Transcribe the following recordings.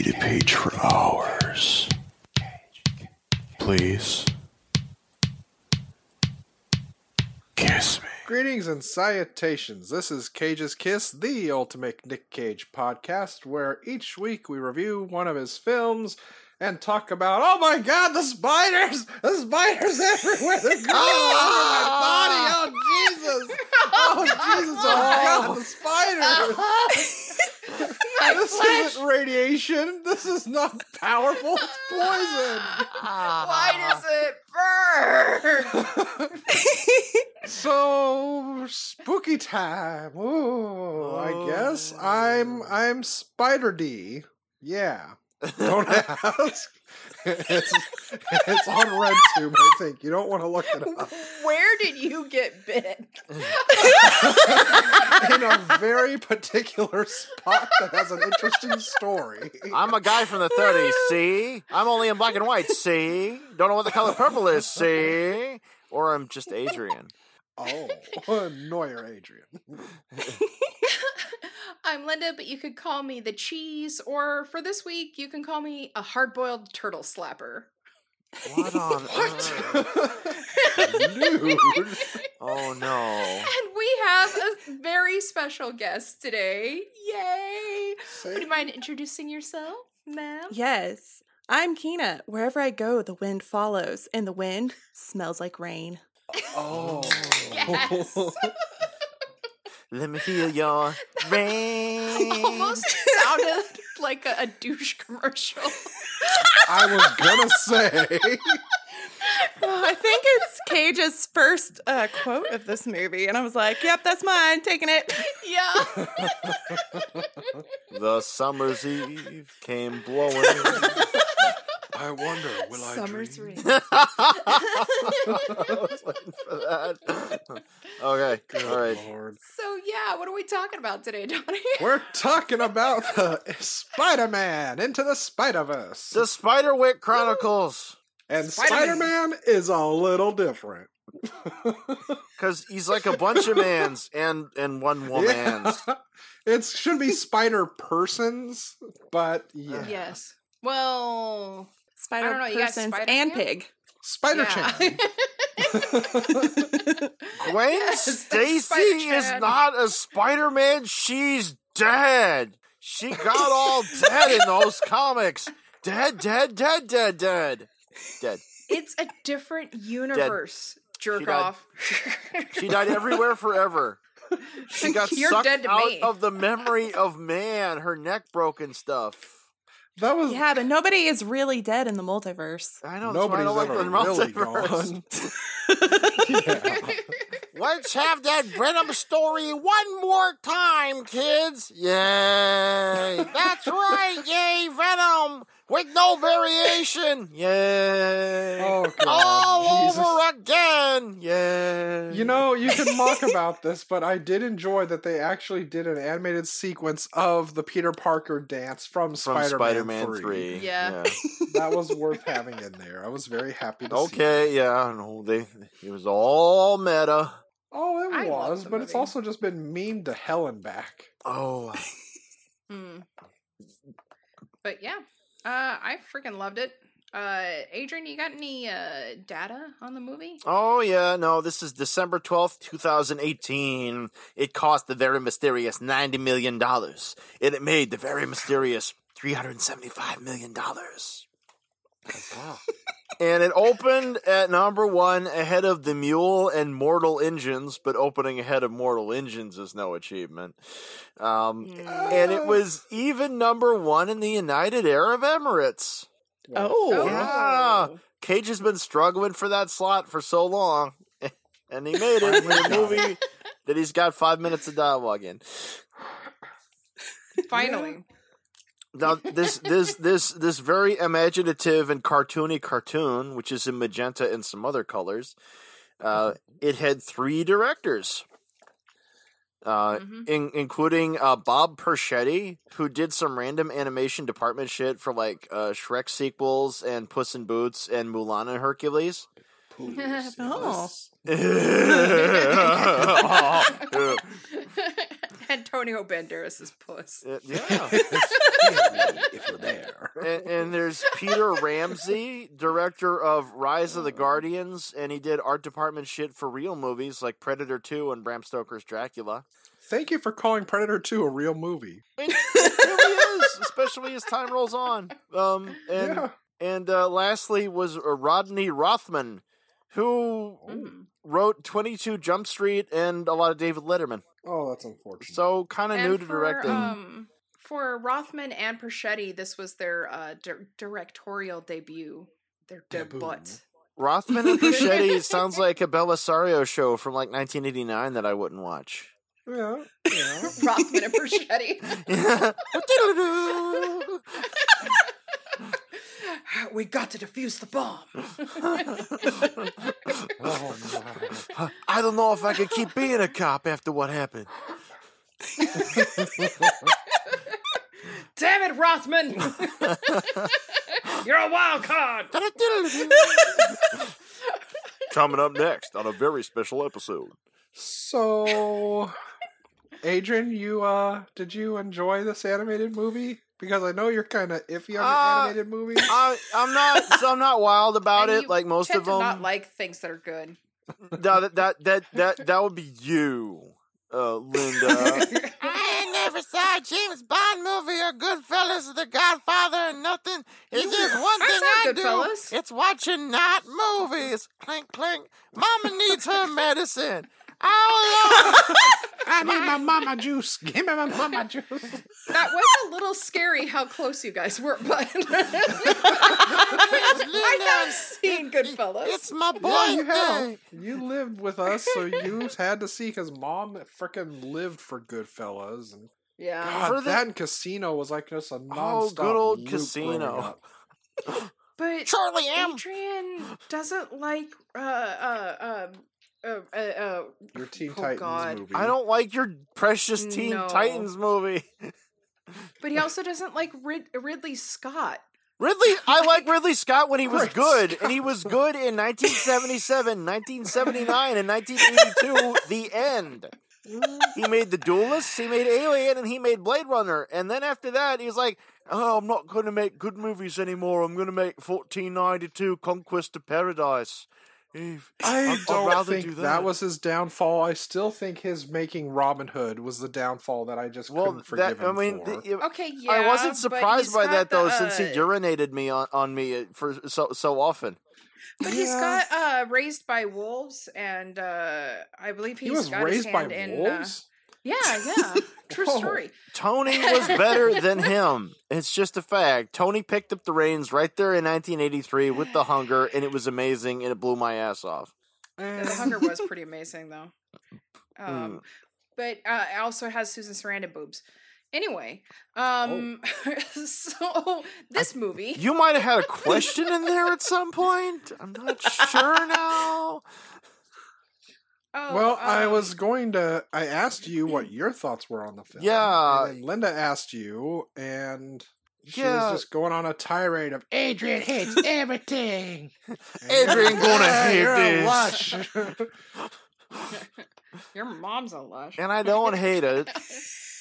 Wikipedia page for hours. Please. Kiss me. Greetings and salutations. This is Cage's Kiss, the ultimate Nick Cage podcast, where each week we review one of his films and talk about, oh my god, the spiders! The spiders everywhere! They're crawling all over my body! Oh Jesus! Oh Jesus! Oh god, the spiders! This isn't radiation. This is not powerful. It's poison. Why does it burn? So spooky time. Ooh, I guess oh. I'm I'm Spider D. Yeah. Don't ask. It's it's on RedTube, I think. You don't want to look it up. Where did you get bit? In a very particular spot that has an interesting story. I'm a guy from the 30s, see? I'm only in black and white, see? Don't know what the color purple is, see? Or I'm just Adrian. Oh, Neuer Adrian. I'm Linda, but you could call me the cheese, or for this week, you can call me a hard boiled turtle slapper. What on earth? Oh no. And we have a very special guest today. Yay! Say- Would you mind introducing yourself, ma'am? Yes, I'm Kina. Wherever I go, the wind follows, and the wind smells like rain. Oh. Yes. Let me feel your rain. Almost sounded like a, a douche commercial. I was gonna say. Oh, I think it's Cage's first uh, quote of this movie, and I was like, "Yep, that's mine. Taking it." yeah. The summer's eve came blowing. I wonder, will Summer's I dream? rain. I was waiting for that. Okay, all right. Lord. So yeah, what are we talking about today, Donnie? We're talking about the Spider-Man into the Spider-Verse. The Spiderwick Chronicles. and Spider-Man. Spider-Man is a little different. Because he's like a bunch of mans and and one woman's. Yeah. It should be Spider Persons, but yeah. yes. Well, Spider I know, persons Spider and Man? pig. Spider Yeah. Chan. Gwen Yes, Stacy Spider-Chan. is not a Spider-Man. She's dead. She got all dead in those comics. Dead, dead, dead, dead, dead. Dead. it's a different universe. Jerk died. off. She died everywhere forever. She got You're sucked dead to out me. of the memory of man. Her neck broke and stuff. That was Yeah, but nobody is really dead in the multiverse. I know. That's why I nobody's don't like ever the really multiverse. gone. Let's have that Venom story one more time, kids. Yay! That's right. Yay, Venom with no variation. Yay! Oh, God, All Jesus. over again. Yay! You know, you can mock about this, but I did enjoy that they actually did an animated sequence of the Peter Parker dance from, from Spider-Man, Spider-Man 3. Three. Yeah. That was worth having in there. I was very happy to see. Okay. Yeah. No, they. It was all meta. Oh, it I was, the but it's also just been memed to hell and back. Oh. Hmm. But yeah, uh, I freaking loved it. Uh, Adrian, you got any uh, data on the movie? Oh yeah, no, this is December 12th, 2018. It cost the very mysterious $90 million. And it made the very mysterious $375 million. and it opened at number one ahead of The Mule and Mortal Engines, but opening ahead of Mortal Engines is no achievement. Um, and it was even number one in the United Arab Emirates. Oh, Yeah. Cage has been struggling for that slot for so long, and he made it in a movie that he's got five minutes of dialogue in. Finally. Now, this this this this very imaginative and cartoony cartoon, which is in magenta and some other colors, uh, it had three directors. Uh, Mhm. in, including uh, Bob Persichetti, who did some random animation department shit for like uh, Shrek sequels and Puss in Boots and Mulan and Hercules. Oh. Antonio Banderas' puss. Uh, yeah. if you're there. and, and there's Peter Ramsey, director of Rise of the Guardians, and he did art department shit for real movies like Predator 2 and Bram Stoker's Dracula. Thank you for calling Predator 2 a real movie. I mean, it really is, especially as time rolls on. Um, and yeah. and uh, lastly was uh, Rodney Rothman, who Mm. wrote 22 Jump Street and a lot of David Letterman. Oh, that's unfortunate. So kind of new to for, directing. Um, for Rothman and Persichetti, this was their uh, di- directorial debut. Their Debut. debut. Rothman and Persichetti sounds like a Bellisario show from like 1989 that I wouldn't watch. yeah. Yeah. Rothman and Persichetti. we got to defuse the bomb. Oh, my. I don't know if I could keep being a cop after what happened. Damn it, Rothman! You're a wild card. Coming up next on a very special episode. So, Adrian, you uh, did you enjoy this animated movie? Because I know you're kind of iffy on Uh, animated movies. I, I'm not. So I'm not wild about And it. you Like most tend of to them. not like things that are good. no, that, that that that that would be you, uh, Linda. I never saw a James Bond movie or Goodfellas or The Godfather or nothing. It's just one thing saw I do. Goodfellas. It's watching not movies. Clink clink. Mama needs her medicine. Oh I need my mama juice. Give me my mama juice. That was a little scary how close you guys were, but I have seen Goodfellas. It's my Yeah, you have. You lived with us, so you had to see because mom freaking lived for Goodfellas, and yeah. God, For the- that and Casino was like just a Oh, non-stop good old Casino. But Charlie M. Adrian doesn't like uh uh uh uh, uh, uh Your Teen Oh, Titans God. movie. I don't like your precious Teen No. Titans movie. but he also doesn't like Rid- Ridley Scott. Ridley, I like Ridley Scott when he was Great good, and he was good in 1977, 1979, and 1982. The end. He made The Duelists, he made Alien, and he made Blade Runner. And then after that, he was like, "Oh, I'm not going to make good movies anymore. I'm going to make 1492 Conquest of Paradise." If- I I'd- I'd don't rather think do that. that. was his downfall. I still think his making Robin Hood was the downfall that I just Well, couldn't forgive that I mean, for. the- Okay, yeah. I wasn't surprised by got that though, the, since he uh, urinated me on, on me for so so often. But he's got uh raised by wolves, and uh I believe he's he was got raised his by hand in. Yeah, yeah, true Whoa. story. Tony was better than him. It's just a fact. Tony picked up the reins right there in 1983 with The Hunger, and it was amazing, and it blew my ass off. Yeah, the hunger was pretty amazing though. Hmm. Um, but uh, it also has Susan Sarandon boobs. Anyway, um, so this movie. You might have had a question in there at some point. I'm not sure now. Oh, Well, I um, was going to. I asked you what your thoughts were on the film. Yeah. And then Linda asked you, and she Yeah. was just going on a tirade of Adrian hates everything. Adrian gonna "Ah, hate you're a this." lush." Your mom's a lush. And I don't hate it.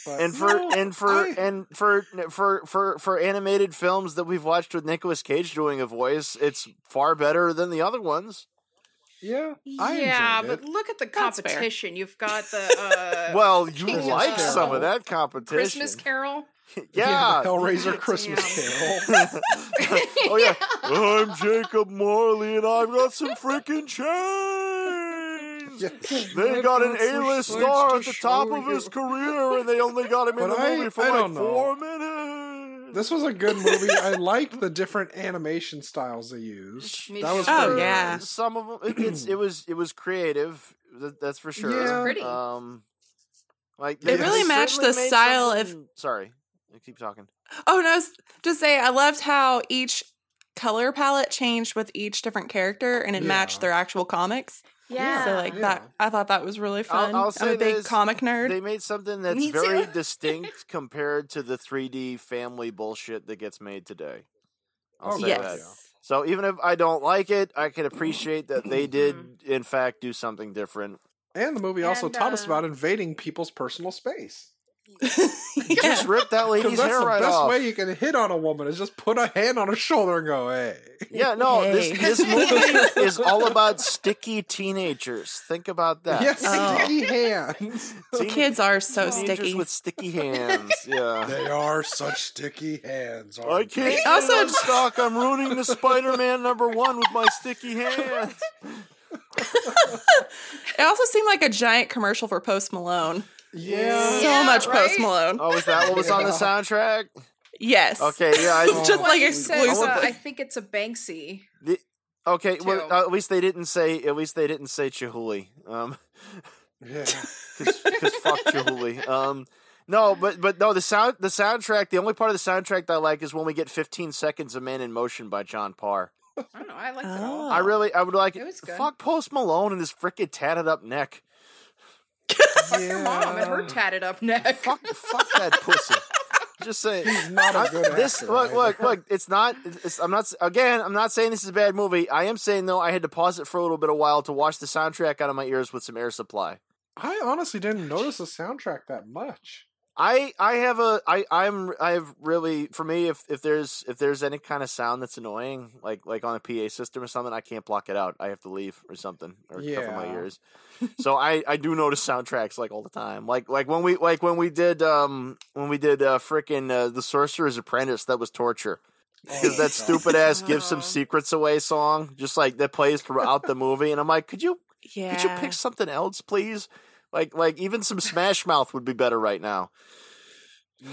But And for no, and for I- and for for for for animated films that we've watched with Nicolas Cage doing a voice, it's far better than the other ones. Yeah, I yeah, enjoyed but it. look at the competition. You've got the uh, Well, you Kingdom like Carol. some of that competition. Christmas Carol. Yeah. the Hellraiser Damn. Christmas Carol. oh yeah. I'm Jacob Marley and I've got some freaking chains. Yeah. They got an I've got some A-list star at the top show of his career, and they only got him in But the I- movie for I like four minutes. This was a good movie. I liked the different animation styles they used. Me That was too. Oh, pretty- yeah. Some of them, it, it's it was it was creative. That's for sure. Yeah. Pretty. Um, like It really matched the style of- Sorry, I keep talking. Oh no, s- just say I loved how each color palette changed with each different character and it matched their actual comics. Yeah. So like Yeah. that I thought that was really I'll- fun. I'll I'm say a big this, comic nerd. They made something that's very distinct compared to the 3D family bullshit that gets made today. I'll Oh, say yes. that. So even if I don't like it, I can appreciate that they did, in fact, do something different. And the movie also And, taught us uh, about invading people's personal space. You just rip that Because lady's that's hair the right best off. way you can hit on a woman is just put a hand on her shoulder and go, "Hey." Yeah, no, Hey. this this movie is all about sticky teenagers. Think about that. Yes, Oh. sticky hands. Teen- Kids are so teenagers sticky. with sticky hands. Yeah. they are such sticky hands. I can't they? Also- also stock. I'm ruining the Spider-Man number one with my sticky hands. It also seemed like a giant commercial for Post Malone. Yeah. So Yeah, much right? Post Malone. Oh, is that what was on the soundtrack? Yes. Okay, yeah. I, Just Well, like it says, exclusive. uh, I think it's a Banksy. okay, well, uh, at least they didn't say. At least they didn't say Chihuly. Um, Yeah. because fuck Chihuly. Um, no, but but no, the sound the soundtrack. The only part of the soundtrack that I like is when we get 15 seconds of Man in Motion by John Parr. I don't know. I liked it Oh. all. I really, I would like It was good. Fuck Post Malone and his freaking tatted up neck. Fuck your mom and her tatted up neck. Fuck, fuck that pussy. Just saying. He's not a I- good this actor, look look look. It's not. It's, I'm not. Again, I'm not saying this is a bad movie. I am saying though, I had to pause it for a little bit of while to wash the soundtrack out of my ears with some air supply. I honestly didn't notice the soundtrack that much. I I have a I I'm I have really for me if if there's if there's any kind of sound that's annoying like like on a PA system or something I can't block it out. I have to leave or something or cover my ears. So I I do notice soundtracks like all the time. Like like when we like when we did um when we did uh frickin' uh, the Sorcerer's Apprentice that was torture. Because that stupid ass give some Oh. secrets away song just like that plays throughout the movie and I'm like could you yeah. could you pick something else please like like even some Smash Mouth would be better right now.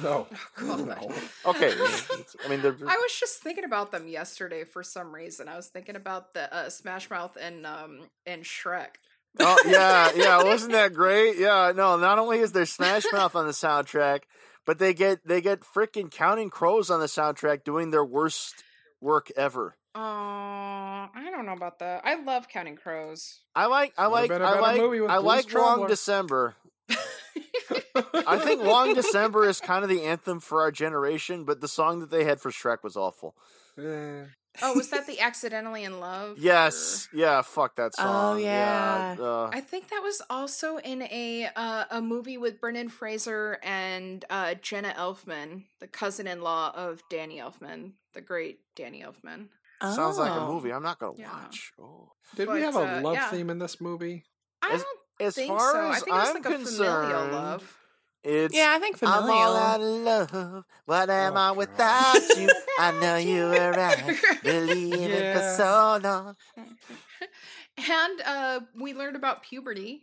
No. God. no. Okay, I mean, they're, I was just thinking about them yesterday for some reason. I was thinking about the uh, Smash Mouth and um and Shrek. oh yeah, yeah, wasn't that great? Yeah, no, not only is there Smash Mouth on the soundtrack, but they get they get freaking Counting Crows on the soundtrack doing their worst work ever. Oh, I don't know about that. I love Counting Crows. I like, I like, been a I better like, I Blues like Long December. I think Long December is kind of the anthem for our generation, but the song that they had for Shrek was awful. Oh, was that the Accidentally in Love? Yes, yeah, fuck that song. Oh, song. yeah. uh, I think that was also in a uh, a movie with Brendan Fraser and uh, Jenna Elfman, the cousin-in-law of Danny Elfman, the great Danny Elfman. sounds like a Oh. movie I'm not gonna Yeah. watch. Oh. Did we But, have a uh, love yeah. theme in this movie? I As- don't As think far so. as I think it's I'm like a familial concerned, love. it's Yeah, I think I'm familial. all out of love. What am Oh, I God. without you? I know you were right. Believing for Yeah. so long. And uh, we learned about puberty.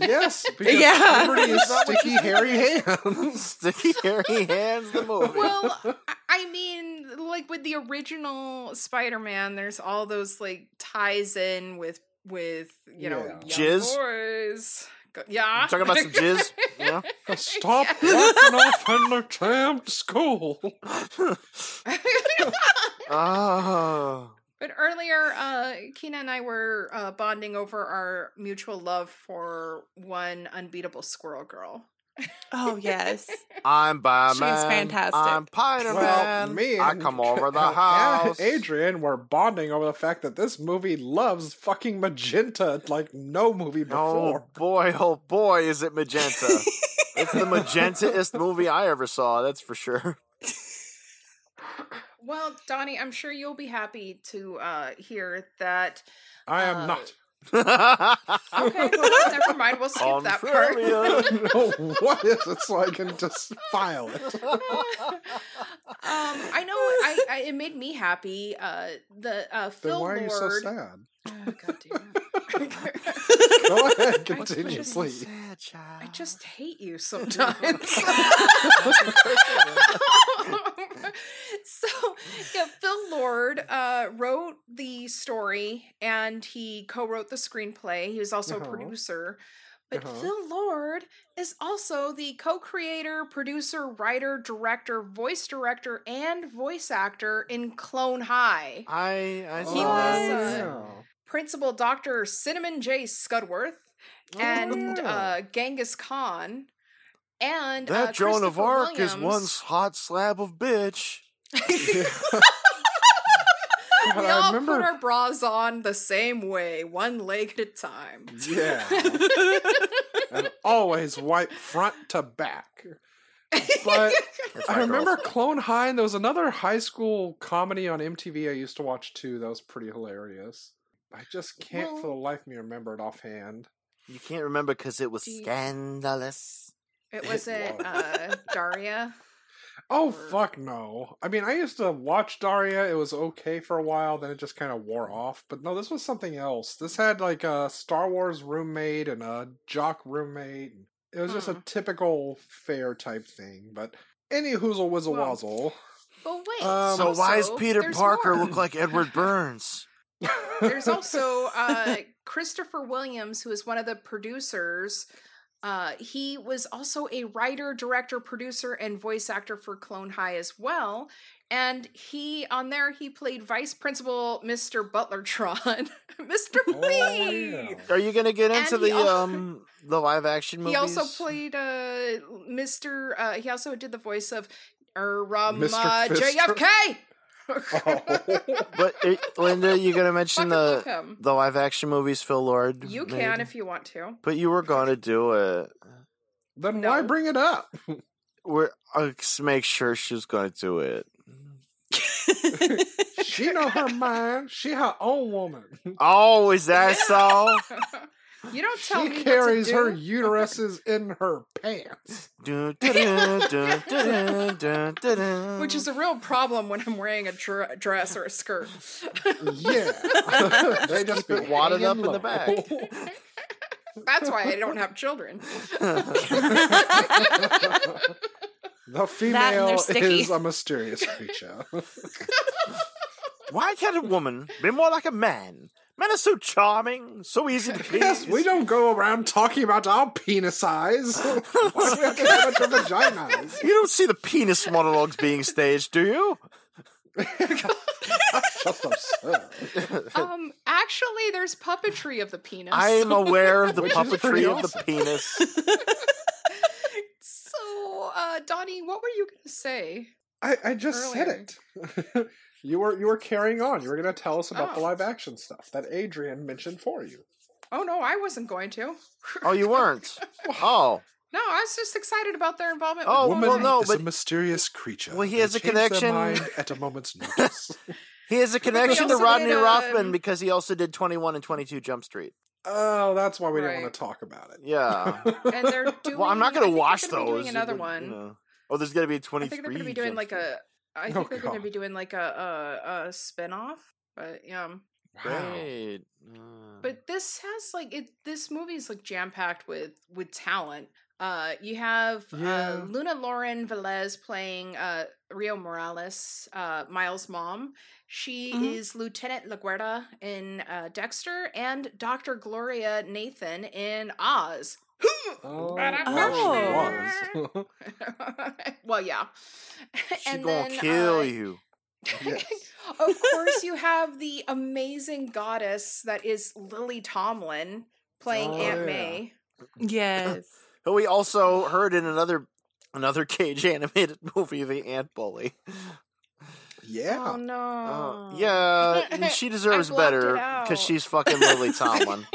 Yes, because Yeah. puberty is sticky, hairy hands. Sticky hairy hands. The movie. Well, I- I mean, like with the original Spider-Man, there's all those like ties in with with you know Yeah. young Jizz? boys. Go- Yeah, talking about some jizz. Yeah. Stop walking off in the damn school. Oh. But earlier, uh, Keena and I were uh, bonding over our mutual love for one unbeatable squirrel girl. Oh yes. I'm by She's man. fantastic. I'm Spider Well, Man. me I and come over the and house. Adrian were bonding over the fact that this movie loves fucking magenta like no movie before. Oh boy, oh boy, is it magenta. it's the magentaest movie I ever saw, that's for sure. Well, Donnie, I'm sure you'll be happy to uh, hear that. I am Uh, not. Okay, well, never mind. We'll skip that part. Contrarian. know what is it so I can just file it. um, I know. I, I it made me happy. Uh, the uh, Then Phil why are you so sad? Oh, God damn it. Go ahead, I continue, just- please. Sad child. I just hate you sometimes. so, yeah, Phil Lord uh, wrote the story and he co-wrote the screenplay. He was also Uh-huh. a producer. But Uh-huh. Phil Lord is also the co-creator, producer, writer, director, voice director, and voice actor in Clone High. I I He was, uh, Principal Doctor Cinnamon J. Scudworth and Oh. uh, Genghis Khan. And that uh, Joan of Christopher Arc is one hot slab of bitch. God, we I all remember. put our bras on the same way, one leg at a time. Yeah. and always wipe front to back. But I remember girls. Clone High, and there was another high school comedy on MTV I used to watch too. That was pretty hilarious. I just can't for the life of me remember it offhand. You can't remember because it was Do scandalous. It wasn't uh, Daria. Oh Or- fuck no! I mean, I used to watch Daria. It was okay for a while, then it just kind of wore off. But no, this was something else. This had like a Star Wars roommate and a jock roommate. It was just a Hmm. typical fair type thing. But any hoozle whizzle Well, wazzle. But wait. Um, so why does Peter Parker more. look like Edward Burns? There's also uh, Christopher Williams, who is one of the producers. Uh, he was also a writer, director, producer, and voice actor for Clone High as well. And he on there he played Vice Principal Mr. Butlertron, Mr. Oh, Lee. yeah. Are you gonna get into And the al- um the live action movies? He also played uh, Mr. Uh, he also did the voice of Rama Mr. Fister? JFK. Oh. But uh, Linda, you gonna mention Fucking the the live action movies Phil Lord? You made? can if you want to. But you were gonna do it. then why bring it up? We're I'll just make sure she's gonna do it. She know her mind. She her own woman. Oh, is that so? you don't tell me She what carries to her do. uteruses in her pants. Which is a real problem when I'm wearing a dr- dress or a skirt. Yeah, they just be Keep it wadded up hanging in the back. That's why I don't have children. The female is a mysterious creature. Why can't a woman be more like a man? Men are so charming, so easy to please. yes, we don't go around talking about our penis size. Why do we have to talk about your vaginas? You don't see the penis monologues being staged, do you? Just absurd. Um, actually, there's puppetry of the penis. I am aware of the Which is pretty puppetry of the awesome. penis. So, uh, Donnie, what were you gonna say? I, I just said it. You were you were carrying on. You were going to tell us about the Oh. live action stuff that Adrian mentioned for you. Oh no, I wasn't going to. Oh, you weren't. Oh, No, I was just excited about their involvement. Oh, with well, no, is but- a mysterious creature. Well, he has a change their connection- mind at a moment's notice. he has a connection to Rodney did, Rothman um, because he also did 21 and 22 Jump Street. oh, that's why we didn't want to talk about it. Yeah. and they're doing. well, I'm not going to watch they're be those. Doing another but, one. you know. Oh, there's going to be 23. I think they're going to be doing like a. I think Oh, they're going to be doing like a a, a spin off. But yeah. Wow. Great. Uh, But this has like it. This movie is like jam packed with with talent. Uh, you have Yeah. uh, Luna Lauren Velez playing uh, Rio Morales, uh, Miles' mom. She Mhm. is Lieutenant LaGuerta in uh, Dexter and Dr. Gloria Nathan in Oz. Oh, Oh. she was. well, yeah. she and gonna then, kill uh, you. Yes. of course, you have the amazing goddess that is Lily Tomlin playing Oh, Aunt yeah. May. yes. Who we also heard in another another Cage animated movie, The Ant Bully. Yeah. Oh no. Uh, yeah, she deserves better because she's fucking Lily Tomlin.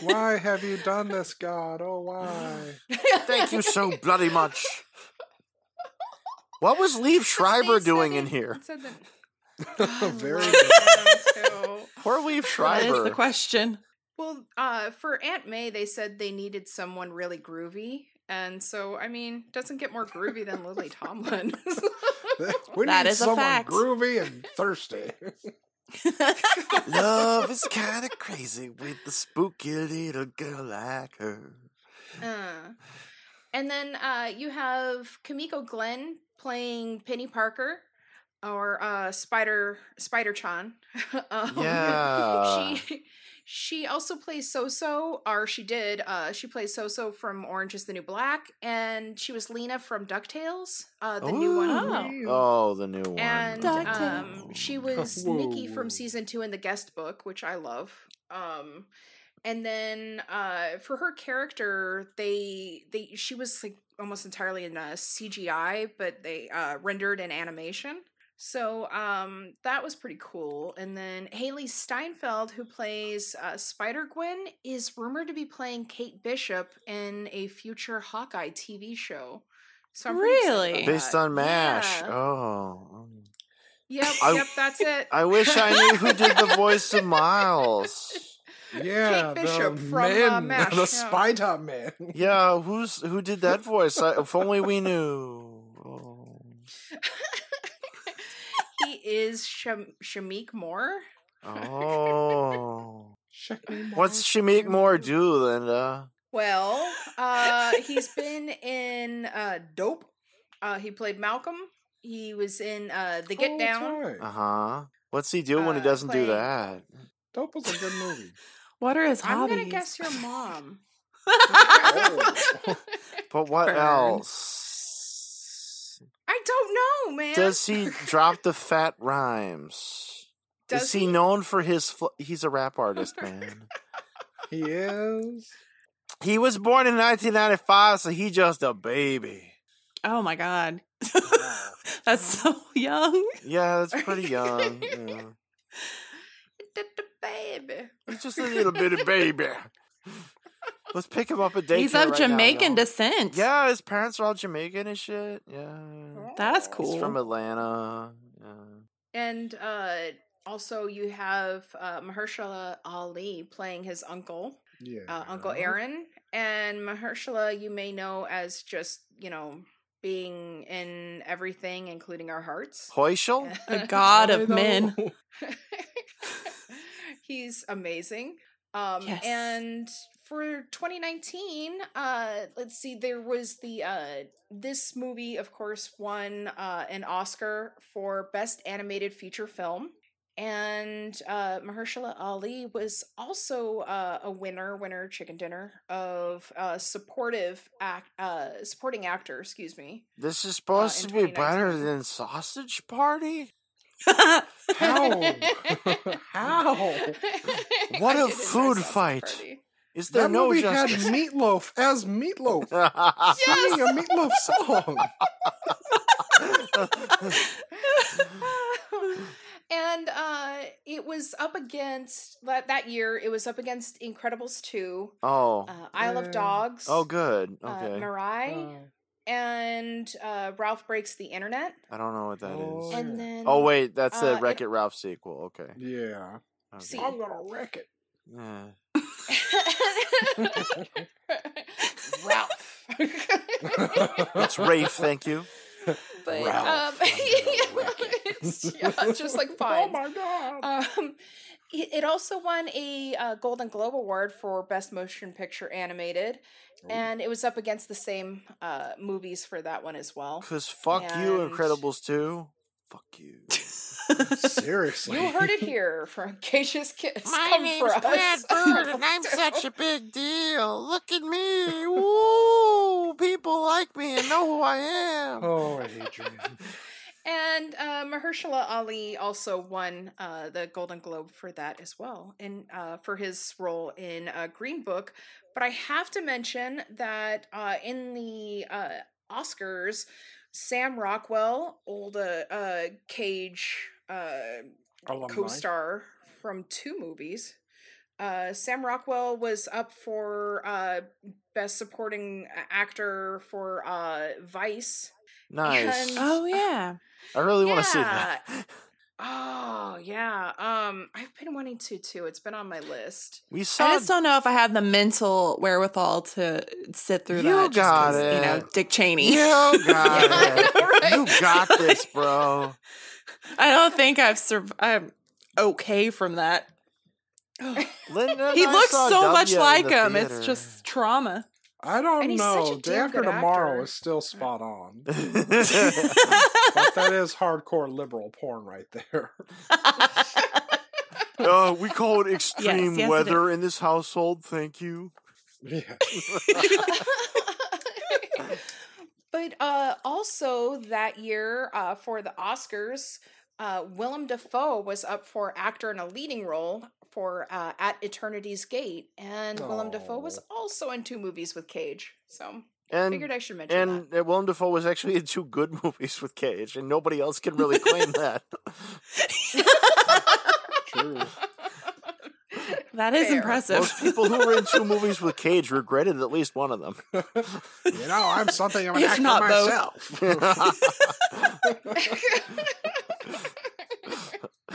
Why have you done this, God? Oh, why? Thank you so bloody much. What was Liev Schreiber doing in here? it said that- Very I good. love them too. Poor Liev That is the question. Well, uh, for Aunt May, they said they needed someone really groovy, and so I mean, doesn't get more groovy than Lily Tomlin. we That need is a someone fact. groovy and thirsty. Love is kind of crazy with the spooky little girl like her. Uh, and then uh, you have Kimiko Glenn playing Peni Parker or uh, Spider Spider Chan. um, Yeah. she she also plays Soso, or she did. Uh, she plays Soso from Orange Is the New Black, and she was Lena from Ducktales, uh, the new one. Oh. Oh, the new one. And um, she was Nikki from season two in the guest book, which I love. Um, and then uh, for her character, they they she was like almost entirely in uh, CGI, but they uh, rendered in animation. So um, that was pretty cool. And then Hailee Steinfeld, who plays uh, Spider Gwen, is rumored to be playing Kate Bishop in a future Hawkeye TV show. So I'm Really? Based on MASH. Yeah. Oh. Yep, I- yep, that's it. I wish I knew who did the voice of Miles. Yeah, Bishop the from, uh, man, MASH, the yeah. Spy Top Man. Yeah, who's who did that voice? I, if only we knew. Oh. He is Sham- Shameik Moore. Oh. More, What's check Shameik Moore do, Linda? Well, uh, he's been in uh, Dope. Uh, he played Malcolm. He was in uh, The Get Oh, Down. right. Uh huh. What's he do when he Uh, doesn't do that? Dope was a good movie. What are his I'm hobbies? gonna guess your mom. Oh. But what Burn. else? I don't know, man. Does he drop the fat rhymes? Does is he, he? known for his? Fl- he's a rap artist, man. he is. he was born in 1995, so he just a baby. oh my god. That's so young. Yeah, that's pretty young. yeah. the baby. He's just a little bitty baby. Let's pick him up a daycare. He's of right Jamaican y'all. descent. Yeah, his parents are all Jamaican and shit. Yeah, That's cool. he's from Atlanta. Yeah. And uh, also, you have uh, Mahershala Ali playing his uncle, Yeah. uh, Uncle Aaron. And Mahershala, you may know as just, you know, being in everything, including our hearts. Hoyshel? The god of men. He's amazing. Um, Yes. And for 2019, uh, let's see, there was the uh, this movie, of course, won uh, an Oscar for Best Animated Feature Film. And uh, Mahershala Ali was also uh, a winner, winner chicken dinner of uh, supportive act, uh, supporting actor. Excuse me. This is supposed in to be better than Sausage Party? How? How? What a food fight. Party. Is there That no movie had? Meatloaf as Meatloaf singing a Meatloaf song. and uh it was up against that that year it was up against incredibles 2 oh. uh, isle of dogs Oh, good. uh, Okay. mirai and uh ralph breaks the internet I don't know what that is. Oh, and yeah. then Oh, wait. That's uh, the it- Wreck It Ralph sequel. Okay. yeah. okay. See. I'm gonna wreck it. Yeah. ralph It's Rafe, thank you. but um Ralph, it's, yeah, just like fine Oh my god. Um, it it also won a uh, Golden Globe Award for Best Motion Picture Animated, and it was up against the same uh, movies for that one as well. Because fuck you, Incredibles 2. Fuck you. Seriously. You heard it here from Cage's Kiss. Come for us. I'm such a big deal. Look at me. Woo! People like me and know who I am. Oh, Adrian. And uh, Mahershala Ali also won uh, the Golden Globe for that as well, and uh, for his role in uh, Green Book. But I have to mention that uh, in the uh, Oscars, Sam Rockwell, old uh, uh, Cage uh, co-star from two movies. Uh, Sam Rockwell was up for uh, best supporting actor for uh, Vice. Nice. And- oh yeah. I really want to see that. Oh yeah. Um, I've been wanting to too. It's been on my list. We saw. I just don't know if I have the mental wherewithal to sit through You that. just got 'cause, You know. Dick Cheney. You got I it. know, right? You got this, bro. I don't think I've survived. I'm okay from that. Linda, he looks so W much like the him. It's theater. just trauma. I don't he's such know. Day damn After good Tomorrow actor. is still spot on. but that is hardcore liberal porn right there. uh, we call it extreme yes, it weather in this household. Thank you. Yeah. but uh, also that year uh, for the Oscars, uh, Willem Dafoe was up for actor in a leading role for uh, At Eternity's Gate, and Willem Dafoe was also in two movies with Cage. So And Figured I should mention and uh, Willem Dafoe was actually in two good movies with Cage, and nobody else can really claim that. True. That is Fair. impressive. Most people who were in two movies with Cage regretted at least one of them. You know, I'm something of an If actor not both. myself.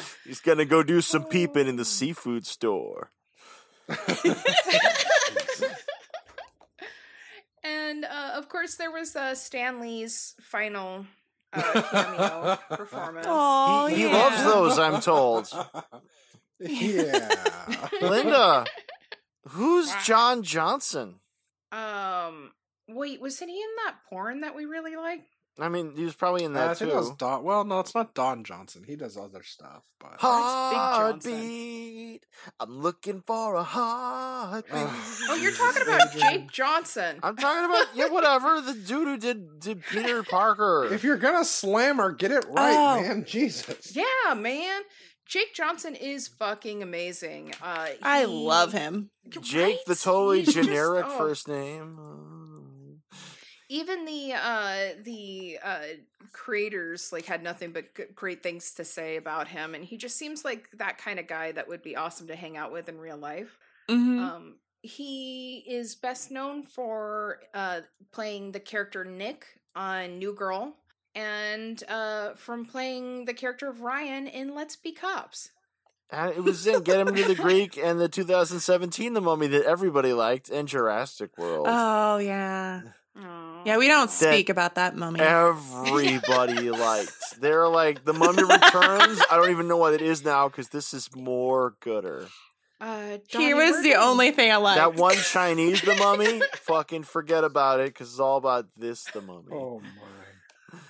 He's gonna go do some peeping in the seafood store. And uh, of course, there was uh, Stanley's final uh, cameo performance. Oh, he he yeah. loves those, I'm told. Yeah. Linda, who's John Johnson? Um, wait, wasn't he in that porn that we really like? I mean, he was probably in Uh, I that think it was too. Don. Well, no, it's not Don Johnson. He does other stuff, but it's Heartbeat. I'm looking for a heartbeat. Oh, you're talking about Jake Johnson. I'm talking about yeah, whatever. The dude who did did Peter Parker. if you're gonna slam her, get it right, Oh. man. Jesus. Yeah, man. Jake Johnson is fucking amazing. Uh, I love him. Jake, the totally He's just- generic oh. first name. even the uh the uh creators like had nothing but g- great things to say about him and he just seems like that kind of guy that would be awesome to hang out with in real life Mhm. um he is best known for uh playing the character nick on new girl and uh from playing the character of ryan in let's be cops And it was in Get Him to the Greek and the 2017 The Mummy that everybody liked and Jurassic World. Oh yeah. Aw. Yeah, we don't That- speak about that mummy. Everybody liked. They're like the Mummy Returns. I don't even know what it is now because this is more gooder. uh he was we're the only thing I liked. That one Chinese The Mummy, fucking forget about it because it's all about this The Mummy. Oh my.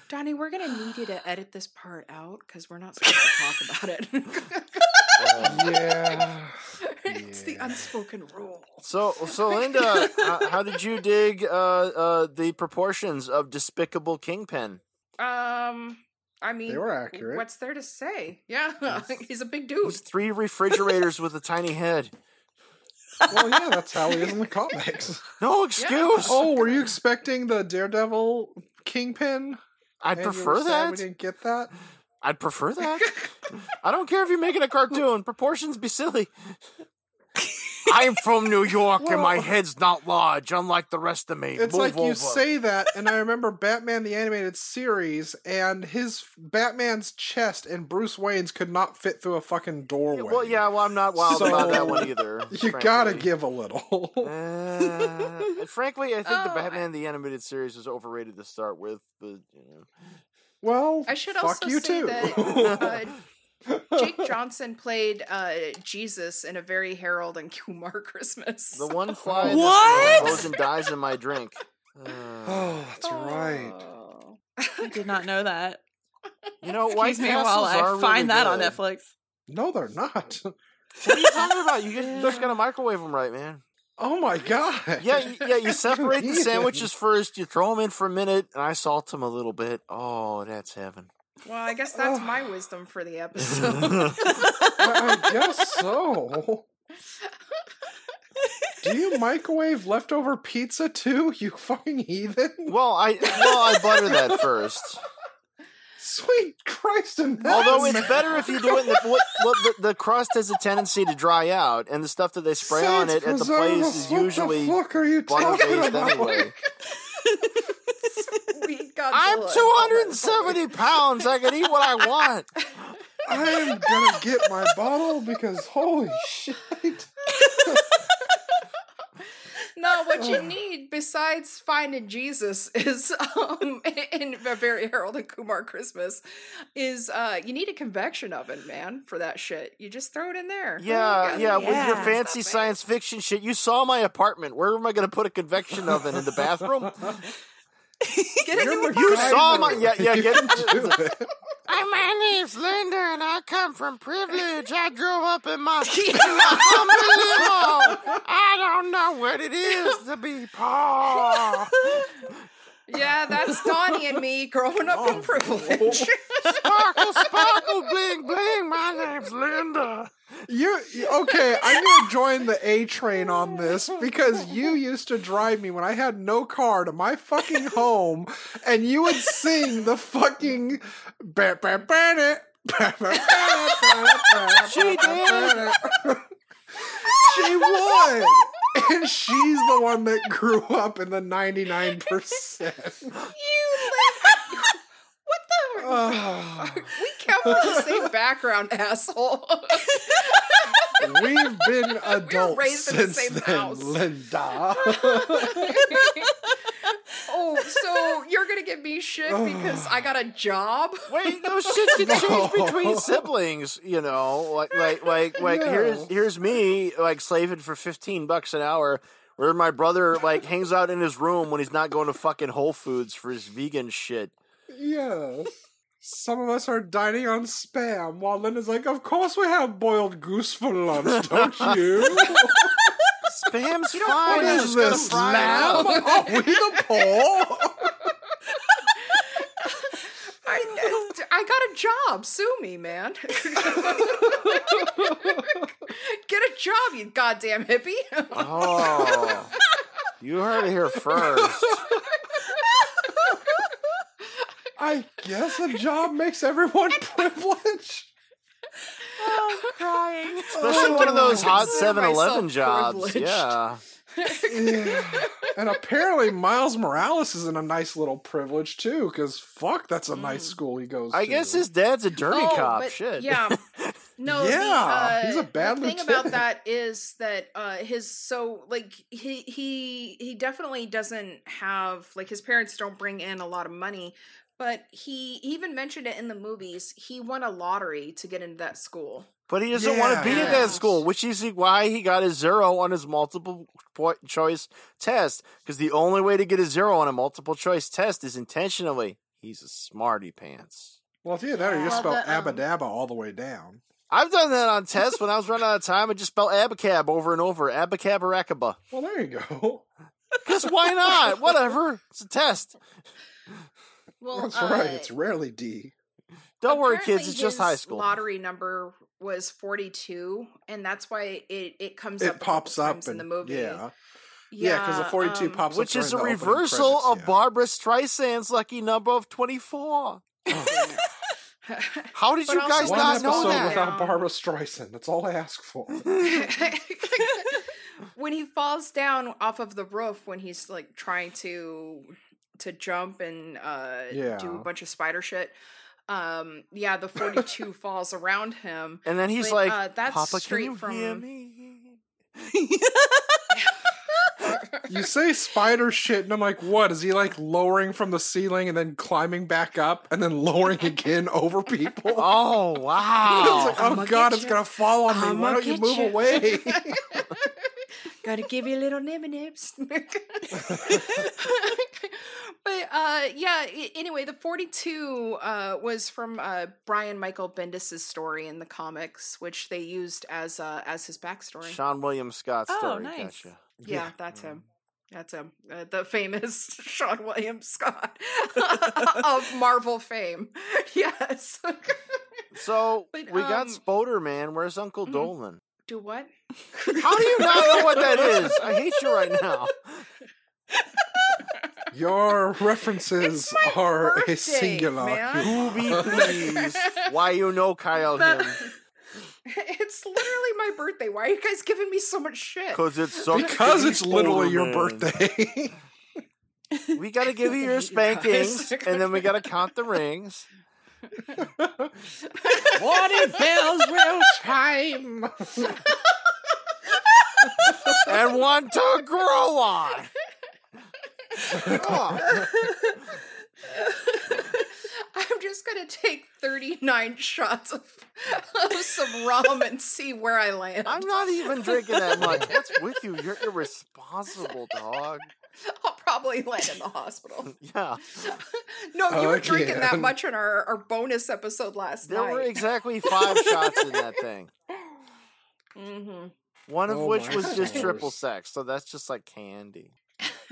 Donnie, we're gonna need you to edit this part out because we're not supposed to talk about it. Yeah. it's the unspoken rule. So, so Linda, how, how did you dig uh, uh, the proportions of Despicable Kingpin? Um, I mean, they were accurate. What's there to say? Yeah, he's a big dude. He's three refrigerators with a tiny head. Well, yeah, that's how he is in the comics. No excuse. Oh, were you expecting the Daredevil Kingpin? I'd prefer that. We didn't get that. I'd prefer that. I don't care if you're making a cartoon. Proportions be silly. I'm from New York and my head's not large, unlike the rest of me. It's Move like you say that, and I remember Batman the Animated Series, and his Batman's chest and Bruce Wayne's could not fit through a fucking doorway. Well, yeah, well, I'm not wild about that one either. You gotta give a little. Uh, frankly, I think the Oh, Batman the Animated Series was overrated to start with, but you know. well, I should fuck also you say too. that uh, Jake Johnson played uh, Jesus in a very Harold and Kumar Christmas. The one fly in What? the explosion dies in my drink. Uh, oh, that's right. Oh. I did not know that. you know, White Excuse me while Castles are I find really that on. Netflix. No, they're not. What are you talking about? You just, just gotta microwave them right, man. Oh my god. Yeah, you, yeah. You separate the sandwiches first. You throw them in for a minute, and I salt them a little bit. Oh, that's heaven. Well, I guess that's my wisdom for the episode. I, I guess so. Do you microwave leftover pizza too, you fucking heathen? well, I well I butter that first. Sweet Christ and Although it's better if you do it. In the, what, what the, the crust has a tendency to dry out, and the stuff that they spray on it at the place is usually What the fuck are you butter talking based about? anyway. Sweet I'm 270 pounds. I can eat what I want. I'm gonna get my bottle because holy shit. No, what you need besides finding Jesus is um in a very Harold and Kumar Christmas is uh you need a convection oven, man, for that shit. You just throw it in there. Yeah, Oh, yeah, with your fancy science fiction shit. You saw my apartment. Where am I going to put a convection oven in the bathroom? Get it You're the You saw my- yeah, yeah, get into it. Hi, my name's Linda, and I come from privilege. I drove up in my, in my humble limo. I don't know what it is to be poor. Yeah, that's Donnie and me growing up in oh, privilege. Sparkle, sparkle, bling, bling. My name's Linda. You you- okay? I'm gonna join the A train on this because you used to drive me when I had no car to my fucking home, and you would sing the fucking. ba- ba- ba- da- ba- ba- ba- ba- ba- She ba- ba- She would, and she's the one that grew up in the 99 percent. You live. What the? Ah. we come from the same background, asshole. We've been adults raised in the since same then, house. Linda. Oh, so you're gonna give me shit oh. because I got a job? Wait, no shit can change No. between siblings, you know. Like like like like here's here's me like slaving for fifteen bucks an hour where my brother like hangs out in his room when he's not going to fucking Whole Foods for his vegan shit. Yeah. Some of us are dining on spam, while Linda's like, Of course we have boiled goose for lunch, don't you? Spam's You don't fine. what I'm is just gonna this, fry it lamb? up. Are oh, we the poor? I, I got a job. Sue me, man. Get a job, you goddamn hippie. Oh, you heard it here first. I guess a job makes everyone privileged. Oh, I'm crying. Especially one of those hot Consider 7 Eleven jobs. privileged. Yeah. Yeah. And apparently Miles Morales is in a nice little privilege too, because fuck, that's a nice school he goes to. I to. guess his dad's a dirty Oh, cop. but Shit. Yeah. No, the, Yeah, uh, he's a bad the thing about that is that uh his so like he he he definitely doesn't have like his parents don't bring in a lot of money, but he he even mentioned it in the movies. He won a lottery to get into that school. But he doesn't want to be at that school, which is why he got a zero on his multiple choice test. Because the only way to get a zero on a multiple choice test is intentionally. He's a smarty pants. Well, if you that, or you just spell the, um, abadabba all the way down. I've done that on tests when I was running out of time. I just spelled abacab over and over. Abacab or acaba. Well, there you go. Because why not? Whatever. It's a test. Well, That's uh, right. It's rarely D. Don't worry, kids. It's just high school. Lottery number was forty two, and that's why it it comes It up a pops up times in the movie. yeah, yeah, because the forty-two um, pops Which is a during the opening reversal credits, of yeah. Barbra Streisand's lucky number of 24. How did But you guys One not episode know that? without Barbra Streisand. That's all I ask for. when he falls down off of the roof when he's like trying to to jump and uh do a bunch of spider shit um yeah the 42 falls around him And then he's But, like, uh, that's Papa, can straight you from-? You say spider shit, and I'm like, what? Is he like lowering from the ceiling and then climbing back up and then lowering again over people? Oh, wow. like, oh I'ma god, it's gonna fall on me. I'ma Why don't you move ya. away? Gotta give you a little nibby nibs but uh yeah anyway the 42 uh was from uh brian michael bendis's story in the comics which they used as uh as his backstory Seann William Scott Oh, story. nice. Gotcha. Yeah, that's him. That's him. Uh, the famous Seann William Scott of Marvel fame. Yes. So But, we got um, Spoder Man. Where's Uncle mhm. Dolan? Do what? How do you not know what that is? I hate you right now. Your references are birthday, a singular. man. Booby, please. Why you know Kyle That- him? it's literally my birthday. Why are you guys giving me so much shit? Because it's so Because it's literally your Man. birthday. We gotta give you your You spankings, and then we gotta count the rings. Forty bells will chime. and one to grow on. Oh, I'm just gonna take 39 shots of, of some rum and see where I land. I'm not even drinking that much. What's with you? You're irresponsible, dog. I'll probably land in the hospital. Yeah. no, you were drinking that much in our, our bonus episode last There night. There were exactly five shots in that thing. hmm One of Oh which my was just stars. triple sex, so that's just like candy.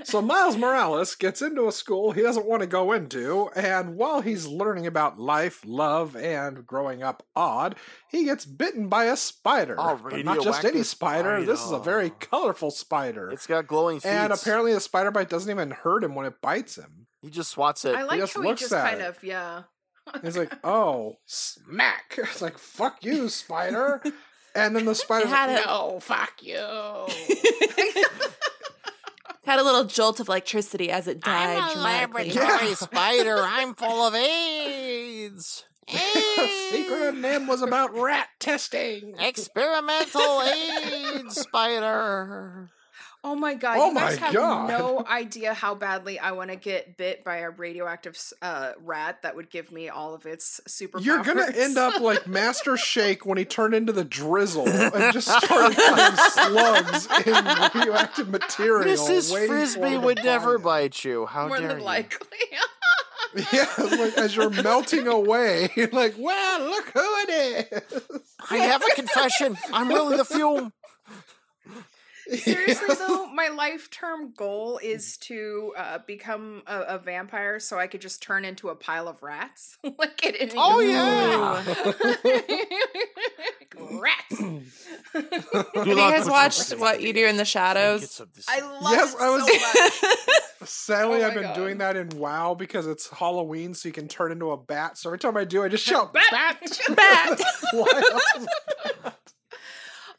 So Miles Morales gets into a school he doesn't want to go into, and while he's learning about life, love, and growing up odd, he gets bitten by a spider. Oh, but not just any radioactive spider. This is a very colorful spider. It's got glowing feet. and apparently the spider bite doesn't even hurt him when it bites him. he just swats it. I like just how he looks just at kind it. of yeah. He's like, oh, smack. It's like, fuck you, spider. And then the spider's had like, a- no, fuck you. Had a little jolt of electricity as it died dramatically. laboratory spider. I'm full of AIDS. Secret name was about rat testing. Experimental AIDS spider. Oh my god! Oh you guys my have God. no idea how badly I want to get bit by a radioactive uh, rat that would give me all of its superpowers. You're gonna end up like Master Shake when he turned into the drizzle and just started cutting slugs in radioactive material. Mrs. waiting for Frisbee would never him. bite you. How more dare than you? likely. Yeah, like as you're melting away, you're like, well, look who it is. I have a confession. I'm really the fume. Seriously though, my life term goal is to uh, become a, a vampire so I could just turn into a pile of rats. like at any Oh, yeah. rats. Have you guys watched What You Do in the Shadows? I love Yes, it I was- so much. Sadly, Oh I've been God. doing that in WoW because it's Halloween, so you can turn into a bat. So every time I do, I just shout Bat! bat. Bat.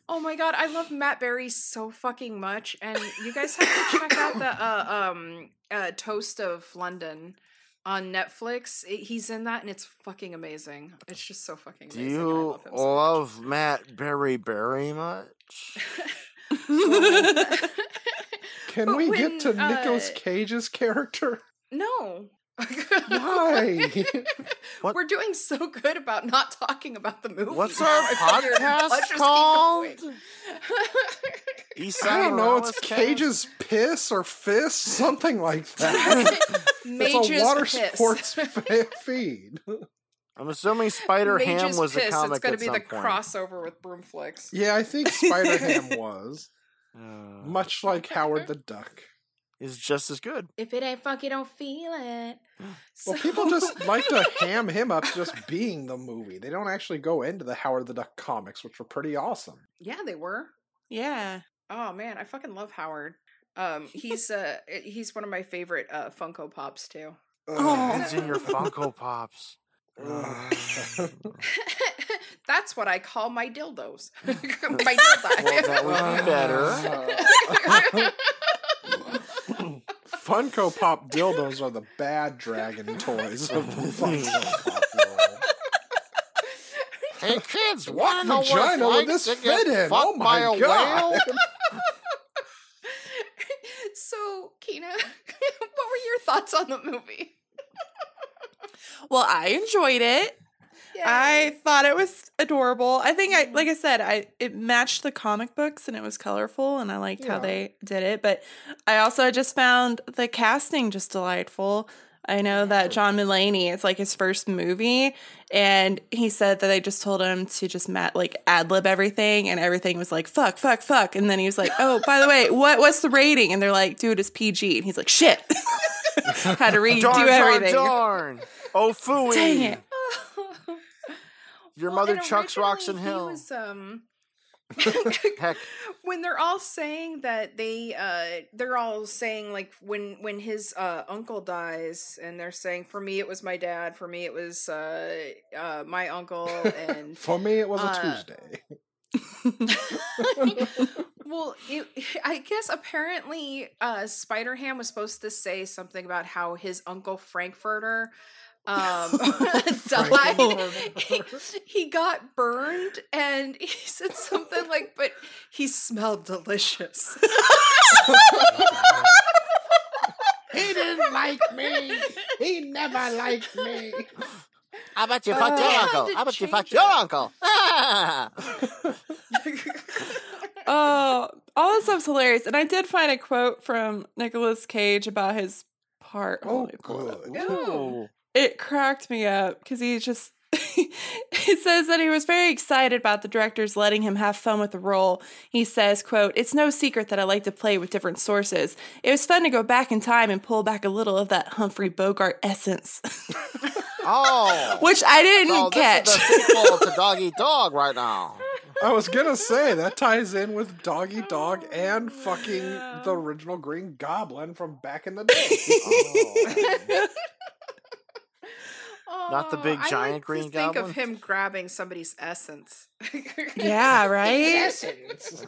Wild. Oh my god, I love Matt Berry so fucking much, and you guys have to check out the uh, um uh, Toast of London on Netflix. It- he's in that, and it's fucking amazing. It's just so fucking Do amazing. I you love him so love Matt Berry very much? much. Can But we when, get to Nicolas uh, Cage's character? no. Why? What- We're doing so good about not talking about the movie. What's our podcast called? going. I don't know. It's? Cage's piss or fist, something like that. it's Mage's a water piss. sports fa- feed. I'm assuming Spider Ham Mage's was piss. a comic It's gonna at be some the point. crossover with Broomflicks. Yeah, I think Spider Ham was Uh, much like Howard the Duck. Is just as good. If it ain't funky, don't feel it. Well, people just like to ham him up just being the movie. They don't actually go into the Howard the Duck comics, which were pretty awesome. Yeah, they were. yeah. Oh man, I fucking love Howard. Um, he's uh, he's one of my favorite uh Funko Pops too. Oh. It's in your Funko Pops. That's what I call my dildos. my dildo. Well, that would be better. Funko Pop dildos are the bad dragon toys of the Funko Pop world. Hey kids, What want to know vagina what would this like to get fit in? fucked Oh my a god! whale? so, Kina, what were your thoughts on the movie? Well, I enjoyed it. I thought it was adorable. I think I mm-hmm. like I said, I it matched the comic books and it was colorful and I liked how they did it. But I also just found the casting just delightful. I know that John Mulaney, it's like his first movie, and he said that they just told him to just mat like ad lib everything, and everything was like fuck, fuck, fuck, and then he was like, "Oh, by the way, what what's the rating?" And they're like, "Dude, it's PG," and he's like, "Shit." Had to redo Darn, darn, everything. darn. Oh, phooey. Dang it. Your Well, mother and chucks rocks in he hell. was, um, Heck, when they're all saying that they uh they're all saying like when when his uh uncle dies and they're saying for me it was my dad for me it was uh uh my uncle and For me, it was a Uh, Tuesday. well it, i guess apparently uh spider ham was supposed to say something about how his uncle frankfurter um died he, he got burned and he said something like but he smelled delicious he didn't like me. He never liked me. how about you Uh, fuck they your had uncle? How about you change fuck your it. uncle? Ah! Oh, all this stuff's hilarious. And I did find a quote from Nicolas Cage about his part. Oh, Hold on, let me pull it up. good. Ooh. It cracked me up because he just he says that he was very excited about the directors letting him have fun with the role. He says, quote, It's no secret that I like to play with different sources. It was fun to go back in time and pull back a little of that Humphrey Bogart essence. Oh, Which I didn't so catch. this is the sequel to Dog Eat Dog right now. I was gonna say that ties in with Doggy Dog oh, and fucking the original Green Goblin from back in the day. Oh. Not the big Oh, I giant like to green think goblin? of him grabbing somebody's essence. yeah, right? Essence.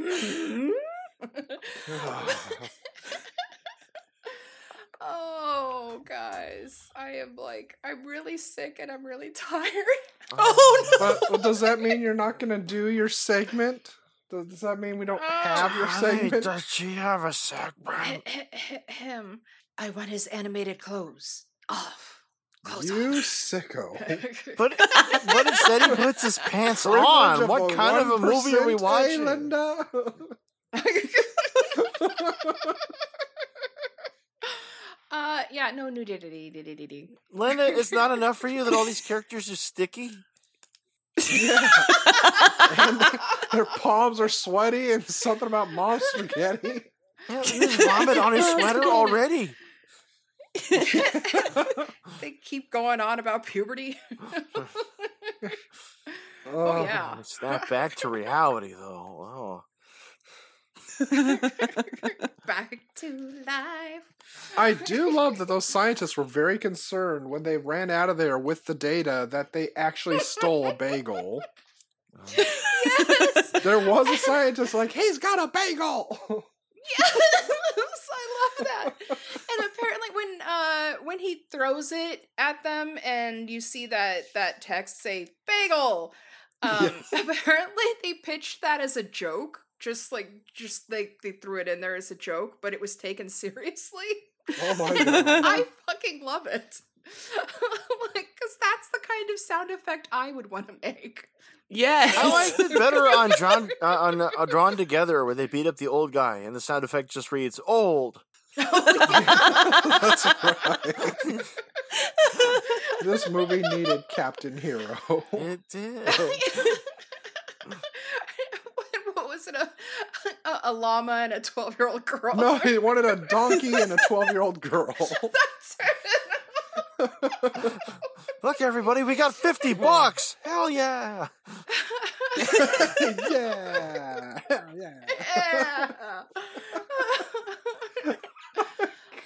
Hmm? oh, guys, I am like, I'm really sick and I'm really tired. Oh, no. but does that mean you're not gonna do your segment? Does does that mean we don't have your Hey, segment? does she have a segment? Him. I want his animated clothes off. Clothes You off. sicko. But but instead he puts his pants Privilege on. What a kind of a movie are we 1%, watching? Linda? uh, yeah, no nudity. Linda, it's not enough for you that all these characters are sticky. yeah. and their palms are sweaty and something about mom spaghetti. Yeah, there's vomit on his sweater already. they keep going on about puberty. oh yeah. Oh, snap back to reality, though. Oh. Back to life. I do love that those scientists were very concerned when they ran out of there with the data that they actually stole a bagel. Yes. There was a scientist like, he's got a bagel. yes. I love that. And apparently when uh when he throws it at them and you see that that text say bagel um apparently they pitched that as a joke just like just they they threw it in there as a joke but it was taken seriously Oh my god. I fucking love it. like, because that's the kind of sound effect I would want to make. yes. I liked it better on John uh, on uh, Drawn Together, where they beat up the old guy, and the sound effect just reads "old." That's right. this movie needed Captain Hero. It did. what, what was it? A, a, llama and a 12 year old girl? No, he wanted a donkey and a 12 year old girl. That's it. Look, everybody, we got fifty bucks. Hell yeah! yeah. Yeah. Yeah.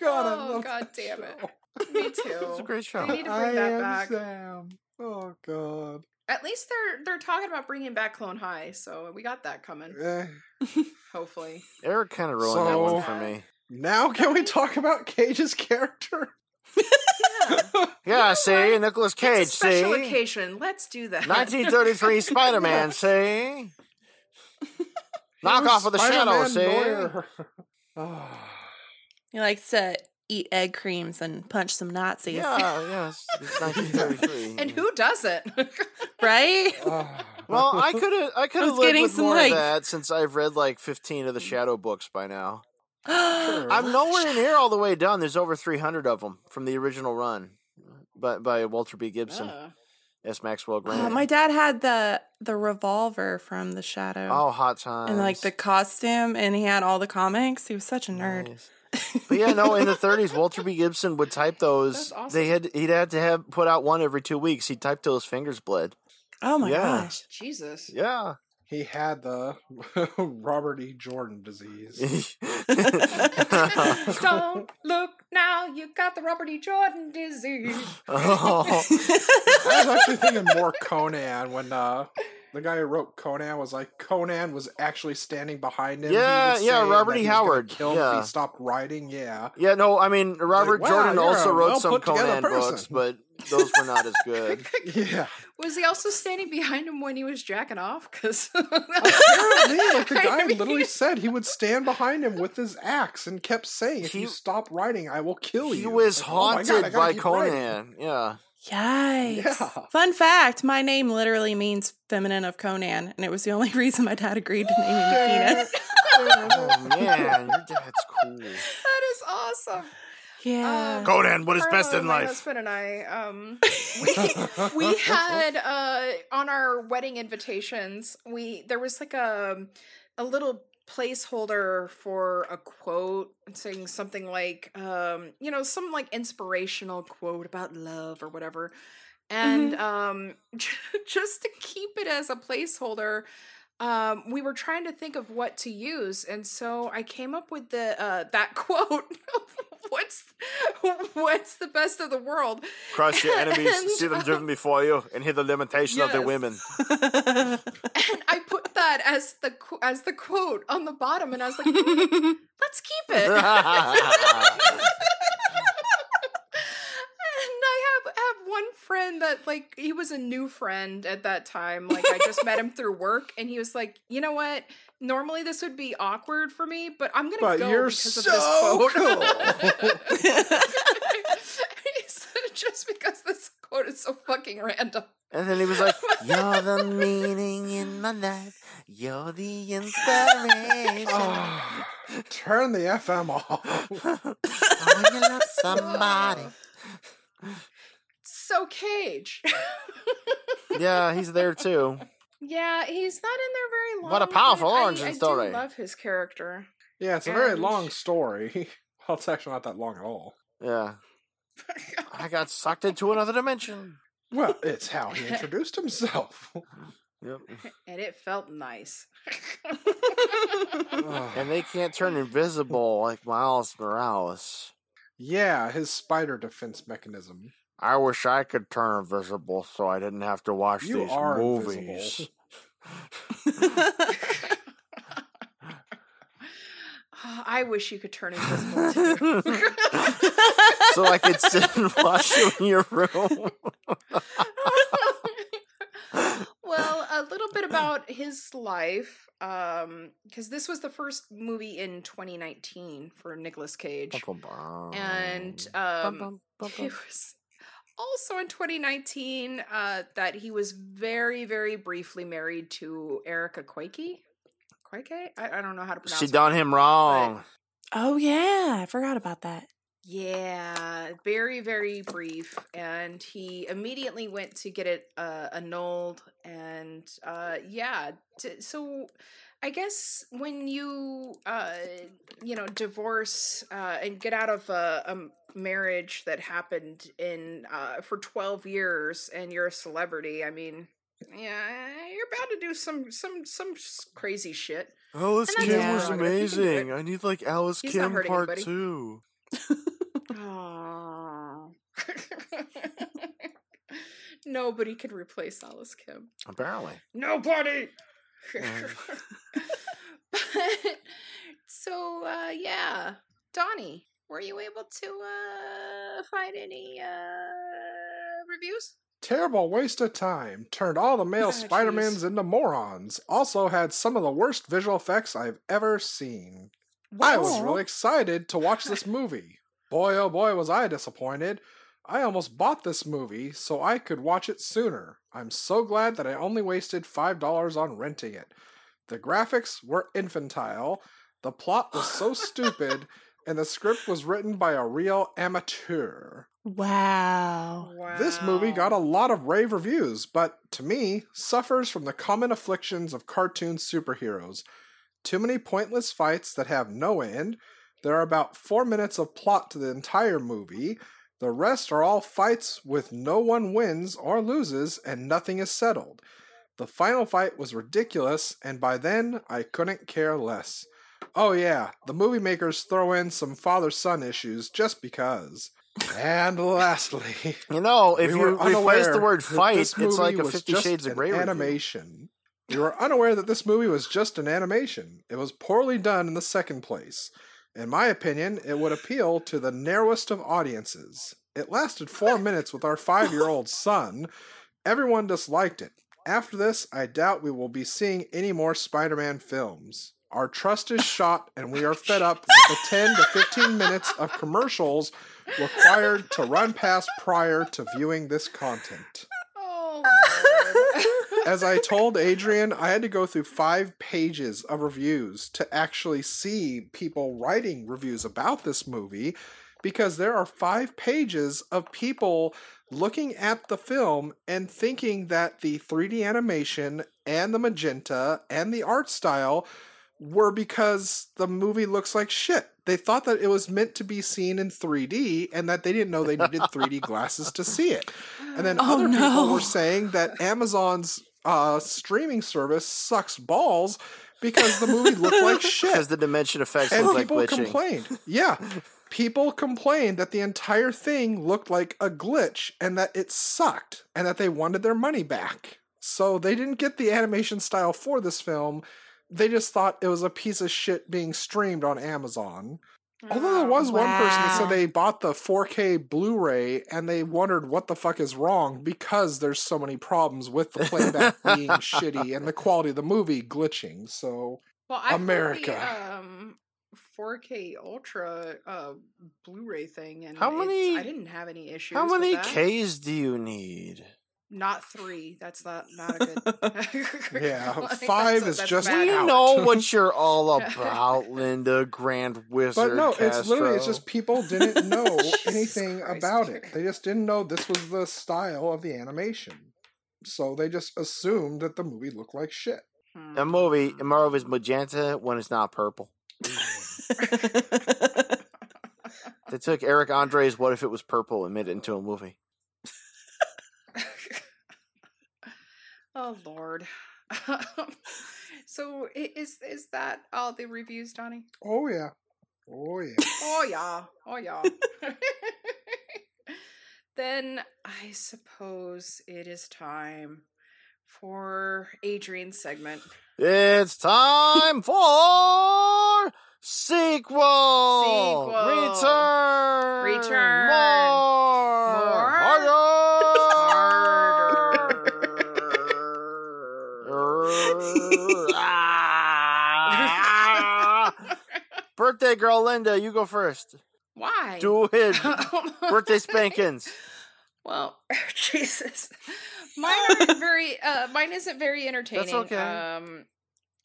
God, I oh, God that damn it. show. Me It's a too. great show. They need to I bring that am back. Sam. Oh God. At least they're they're talking about bringing back Clone High, so we got that coming. Eh. Hopefully. Eric kind of ruined that one for me. Now can we talk about Cage's character? Yeah. Yeah, see, Nicolas Cage, it's a special see, occasion. Let's do that. 1933 Spider-Man, see, knock off of the shadow, Spider-Man see. lawyer. Ah. He likes to eat egg creams and punch some Nazis. Yeah, yeah, it's, it's 1933. and who doesn't? Right? Ah. Well, I could have, I could have was lived with some, more like- of that since I've read like 15 of the Shadow books by now. Sure. I'm nowhere near all the way done. There's over 300 of them from the original run, by by Walter B. Gibson, Oh. S. Maxwell Oh, Grant. my dad had the the revolver from The Shadow. oh, hot times. and like the costume, and he had all the comics. He was such a nerd. Nice. But yeah, no. In the 30s, Walter B. Gibson would type those. Awesome. They had he'd had to have put out one every two weeks. He typed till his fingers bled. Oh my Yeah. gosh. Jesus. Yeah. He had the Robert E. Jordan disease. Don't look now, you got the Robert E. Jordan disease. oh, I was actually thinking more Conan when uh, the guy who wrote Conan was like Conan was actually standing behind him. Yeah, would yeah, Robert E. he was gonna Howard, killed him yeah. he stopped writing. Yeah, yeah. No, I mean Robert wow, Jordan also wrote some well-put-together Conan books, but those were not as good. yeah. Was he also standing behind him when he was jacking off? Because Apparently, like the guy I mean- literally said, he would stand behind him with his axe and kept saying, "If He- you stop writing, I will kill He you." was Like, oh God, haunted by keep writing. Conan. Yeah. Yikes. Yeah. Fun fact my name literally means feminine of Conan, and it was the only reason my dad agreed to name me Peanut. Oh man, your dad's cool. that is awesome. Yeah. Conan, what is best in my life? husband and I, um, we, we had uh, on our wedding invitations. We there was like a a little placeholder for a quote saying something like, um, you know, some like inspirational quote about love or whatever. And um, just to keep it as a placeholder, um, we were trying to think of what to use, and so I came up with the uh, that quote. what's what's the best of the world? Crush your enemies, And, see them driven before you, and hear the limitation of their women. And I put that as the as the quote on the bottom, and I was like, "Mm, let's keep it. and I have have one friend that like he was a new friend at that time. Like I just met him through work, and he was like, you know what? Normally this would be awkward for me, but I'm gonna But go you're because so of this cool. quote. He said, just because this quote is so fucking random. And then he was like, You're the meaning in my life. You're the inspiration. Ah, turn the FM off. Oh, you love somebody. So Cage. Yeah, he's there too. yeah, he's not in there very long. What a powerful but I- origin I, story. do love his character. Yeah, it's a very long story. Well, it's actually not that long at all. Yeah. I got sucked into another dimension. Well, it's how he introduced himself. Yep. and it felt nice. And they can't turn invisible like Miles Morales. yeah, his spider defense mechanism. I wish I could turn invisible so I didn't have to watch You these are movies. Oh, I wish you could turn invisible too. so I could sit and watch you in your room. Well, a little bit about his life, um, because this was the first movie in 2019 for Nicolas Cage, and um, it was also in 2019 uh, that he was very, very briefly married to Erica Quakey. Quakey? I, I don't know how to pronounce. she her done him wrong. oh yeah, I forgot about that. Yeah, very, very brief. And he immediately went to get it uh, annulled. And uh, yeah, t- so I guess when you, uh, you know, divorce uh, and get out of a, a marriage that happened in uh, for 12 years and you're a celebrity, I mean, yeah, you're about to do some some some crazy shit. Alice Kim was amazing. I need like Alice He's Kim part anybody. two. Aww. Nobody could replace Alice Kim. Apparently. Nobody. Mm. but, so uh, yeah, Donnie, were you able to uh, find any uh, reviews? Terrible waste of time. Turned all the male Ah, Spider-Mans jeez. into morons. Also had some of the worst visual effects I've ever seen. I was really excited to watch this movie. Boy, oh boy, was I disappointed. I almost bought this movie so I could watch it sooner. I'm so glad that I only wasted $5 on renting it. The graphics were infantile, the plot was so stupid, and the script was written by a real amateur. Wow. Wow. This movie got a lot of rave reviews, but to me, suffers from the common afflictions of cartoon superheroes. Too many pointless fights that have no end. There are about four minutes of plot to the entire movie. The rest are all fights with no one wins or loses, and nothing is settled. The final fight was ridiculous, and by then I couldn't care less. Oh, yeah, the movie makers throw in some father son issues just because. And lastly, You know, if we you replace the word fight, it's like a Fifty Shades of Grey animation. We were unaware that this movie was just an animation. It was poorly done in the second place. In my opinion, it would appeal to the narrowest of audiences. It lasted four minutes with our five year old son. Everyone disliked it. After this, I doubt we will be seeing any more Spider Man films. Our trust is shot, and we are fed up with the 10 to 15 minutes of commercials required to run past prior to viewing this content. As I told Adrian, I had to go through five pages of reviews to actually see people writing reviews about this movie because there are five pages of people looking at the film and thinking that the 3D animation and the magenta and the art style were because the movie looks like shit. They thought that it was meant to be seen in 3D and that they didn't know they needed 3D glasses to see it. And then Oh, other people were saying that Amazon's uh, streaming service sucks balls because the movie looked like shit Because the dimension effects and like people glitching. complained. Yeah, people complained that the entire thing looked like a glitch and that it sucked and that they wanted their money back. So they didn't get the animation style for this film. They just thought it was a piece of shit being streamed on Amazon. Although there was one person that said they bought the 4K Blu-ray and they wondered what the fuck is wrong because there's so many problems with the playback being shitty and the quality of the movie glitching. So Well, I America. The, um, 4K Ultra uh, Blu-ray thing, and How many- I didn't have any issues. How with many that. Ks do you need? Not three. That's not not a good. Yeah, Like, five that's is that's just bad. We out. know what you're all about, Linda Grand Wizard. But no, it's literally it's just people didn't know anything Christ. about it. They just didn't know this was the style of the animation. So they just assumed that the movie looked like shit. Hmm. a movie. A movie is magenta when it's not purple. They took Eric Andre's "What If It Was Purple" and made it into a movie. Oh Lord. so is is that all the reviews, Donnie? Oh yeah. Oh yeah. Oh yeah. Oh yeah. then I suppose it is time for Adrian's segment. It's time for sequel. Sequel. Return. Return. More. More. Harder. Birthday girl Linda, you go first. Why? Do it. Birthday spankings. Well, Jesus, mine aren't very. Uh, mine isn't very entertaining. That's okay. Um,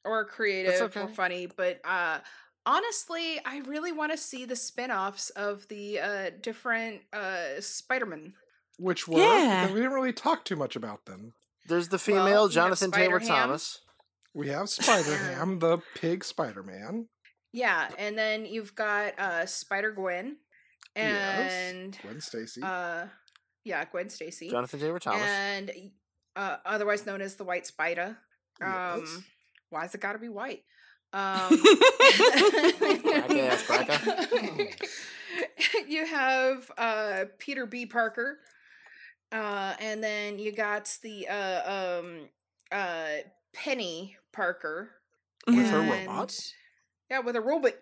or creative okay. or funny, but uh, honestly, I really want to see the spin-offs of the uh, different uh, Spider-Man. Which were Yeah. we didn't really talk too much about them. There's the female you have Jonathan Taylor Thomas. We have Spider Ham, the pig Spider Man. Yeah, and then you've got uh, Spider Gwen, Yes. and Gwen Stacy. uh, yeah, Gwen Stacy, Jonathan Taylor Thomas. and uh, otherwise known as the White Spider. Um, Yes. why's it got to be white? Um, ass you have uh, Peter B. Parker, uh, and then you got the uh, um, uh, Peni Parker With her and- robot? Yeah, with a robot,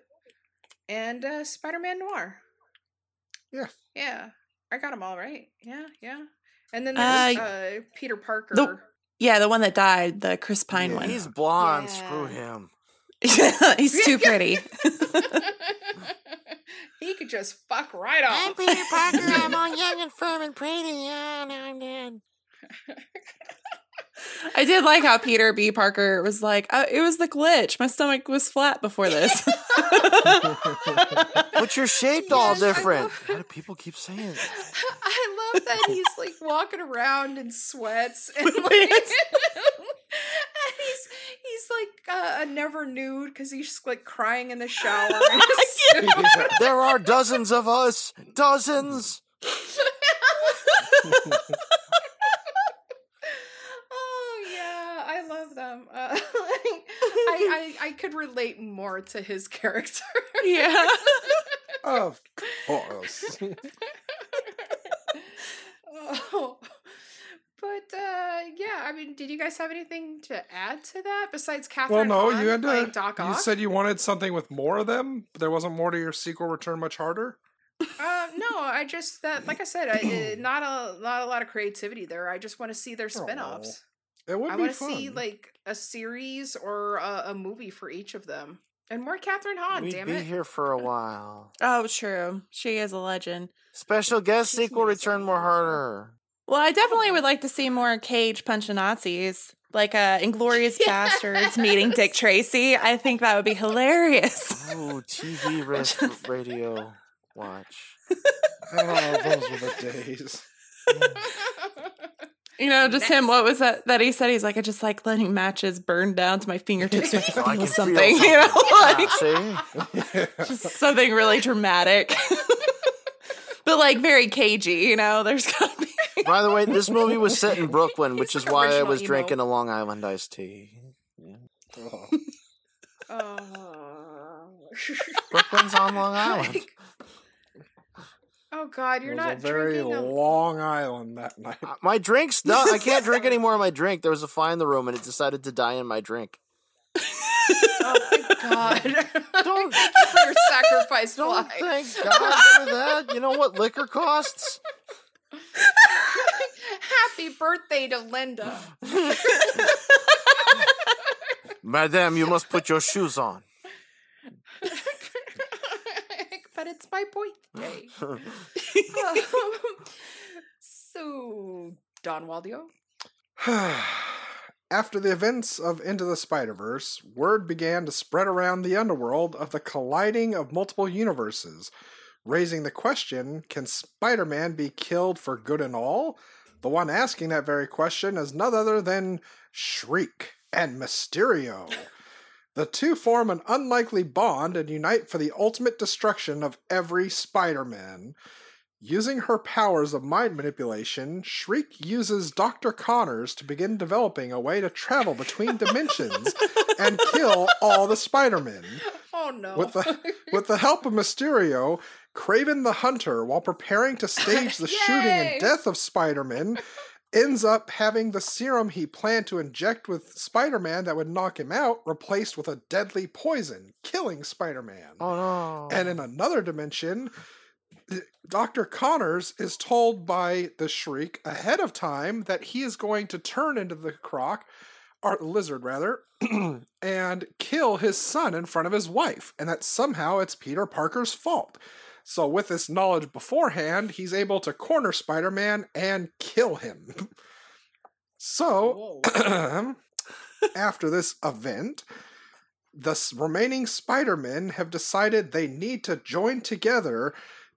and uh, Spider-Man Noir. Yeah. Yeah, I got them all right. Yeah, yeah. And then there's Uh, uh, Peter Parker. the- yeah, the one that died, the Chris Pine Yeah. one. He's blonde. Yeah. Screw him. He's too pretty. he could just fuck right off. I'm Peter Parker. I'm all young and firm and pretty. Yeah, now I'm dead. I did like how Peter B. Parker was like, uh, "It was the glitch. My stomach was flat before this." But you're shaped all Yes, I different. love- Why do people keep saying that? I love that he's like walking around in sweats and like, and he's he's like uh, never nude because he's like crying in the shower. in his suit. There are dozens of us. Dozens. oh yeah, I them. Uh, like, I, I I could relate more to his character. yeah. of course. oh. But uh, yeah, I mean, did you guys have anything to add to that besides Kathryn? well, no, Hahn you had to. Doc You Ock? said you wanted something with more of them, but there wasn't more to your sequel return much harder. Uh, no, I just that like I said, I, uh, not a not a lot of creativity there. I just want to see their spin-offs. It would I want to see like a series or a, a movie for each of them, and more Kathryn Hahn. We'd damn be it! here for a while. Oh, true. She is a legend. Special guest She's sequel amazing. return more harder. Well, I definitely would like to see more Cage punching Nazis, like uh, Inglorious Bastards meeting Dick Tracy. I think that would be hilarious. Oh, TV res- radio watch. Oh, those were the days. You know, just him. What was that that he said? He's like, I just like letting matches burn down to my fingertips so I can I feel can something. feel You know, like See? just something really dramatic, but like very cagey. You know, there's gotta be. By the way, this movie was set in Brooklyn, which is why I was emo. drinking a Long Island iced tea. Oh. oh. Brooklyn's on Long oh. Island. Oh God, you're was not a very drinking a very long island that night. Uh, My drink's done. I can't drink anymore of my drink. There was a fly in the room, and it decided to die in my drink. Oh, thank God. Don't- thank you for your sacrifice, Don't fly. thank God for that. You know what liquor costs? Happy birthday to Linda. Madame, you must put your shoes on. But it's my birthday. so, Don Waldio? After the events of Into the Spider Verse, word began to spread around the underworld of the colliding of multiple universes, raising the question can Spider Man be killed for good and all? The one asking that very question is none other than Shriek and Mysterio. The two form an unlikely bond and unite for the ultimate destruction of every Spider Man. Using her powers of mind manipulation, Shriek uses Dr. Connors to begin developing a way to travel between dimensions and kill all the Spider-Men. Oh no. With the with the help of Mysterio, Kraven the Hunter, while preparing to stage the shooting and death of Spider-Man, ends up having the serum he planned to inject with Spider-Man that would knock him out replaced with a deadly poison, killing Spider-Man. Oh no. And in another dimension, Dr. Connors is told by the Shriek ahead of time that he is going to turn into the croc, or lizard rather, and kill his son in front of his wife, and that somehow it's Peter Parker's fault. So, with this knowledge beforehand, he's able to corner Spider Man and kill him. So, after this event, the remaining Spider-Men have decided they need to join together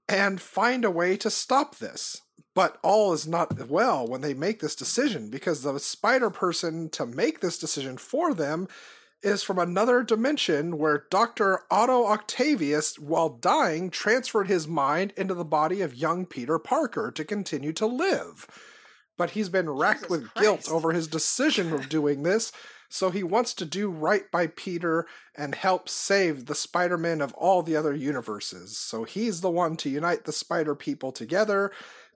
and find a way to stop this. But all is not well when they make this decision because the spider person to make this decision for them is from another dimension where Dr. Otto Octavius, while dying, transferred his mind into the body of young Peter Parker to continue to live. But he's been racked Jesus with guilt over his decision of doing this, so he wants to do right by Peter and help save the Spider-Man of all the other universes. So he's the one to unite the Spider people together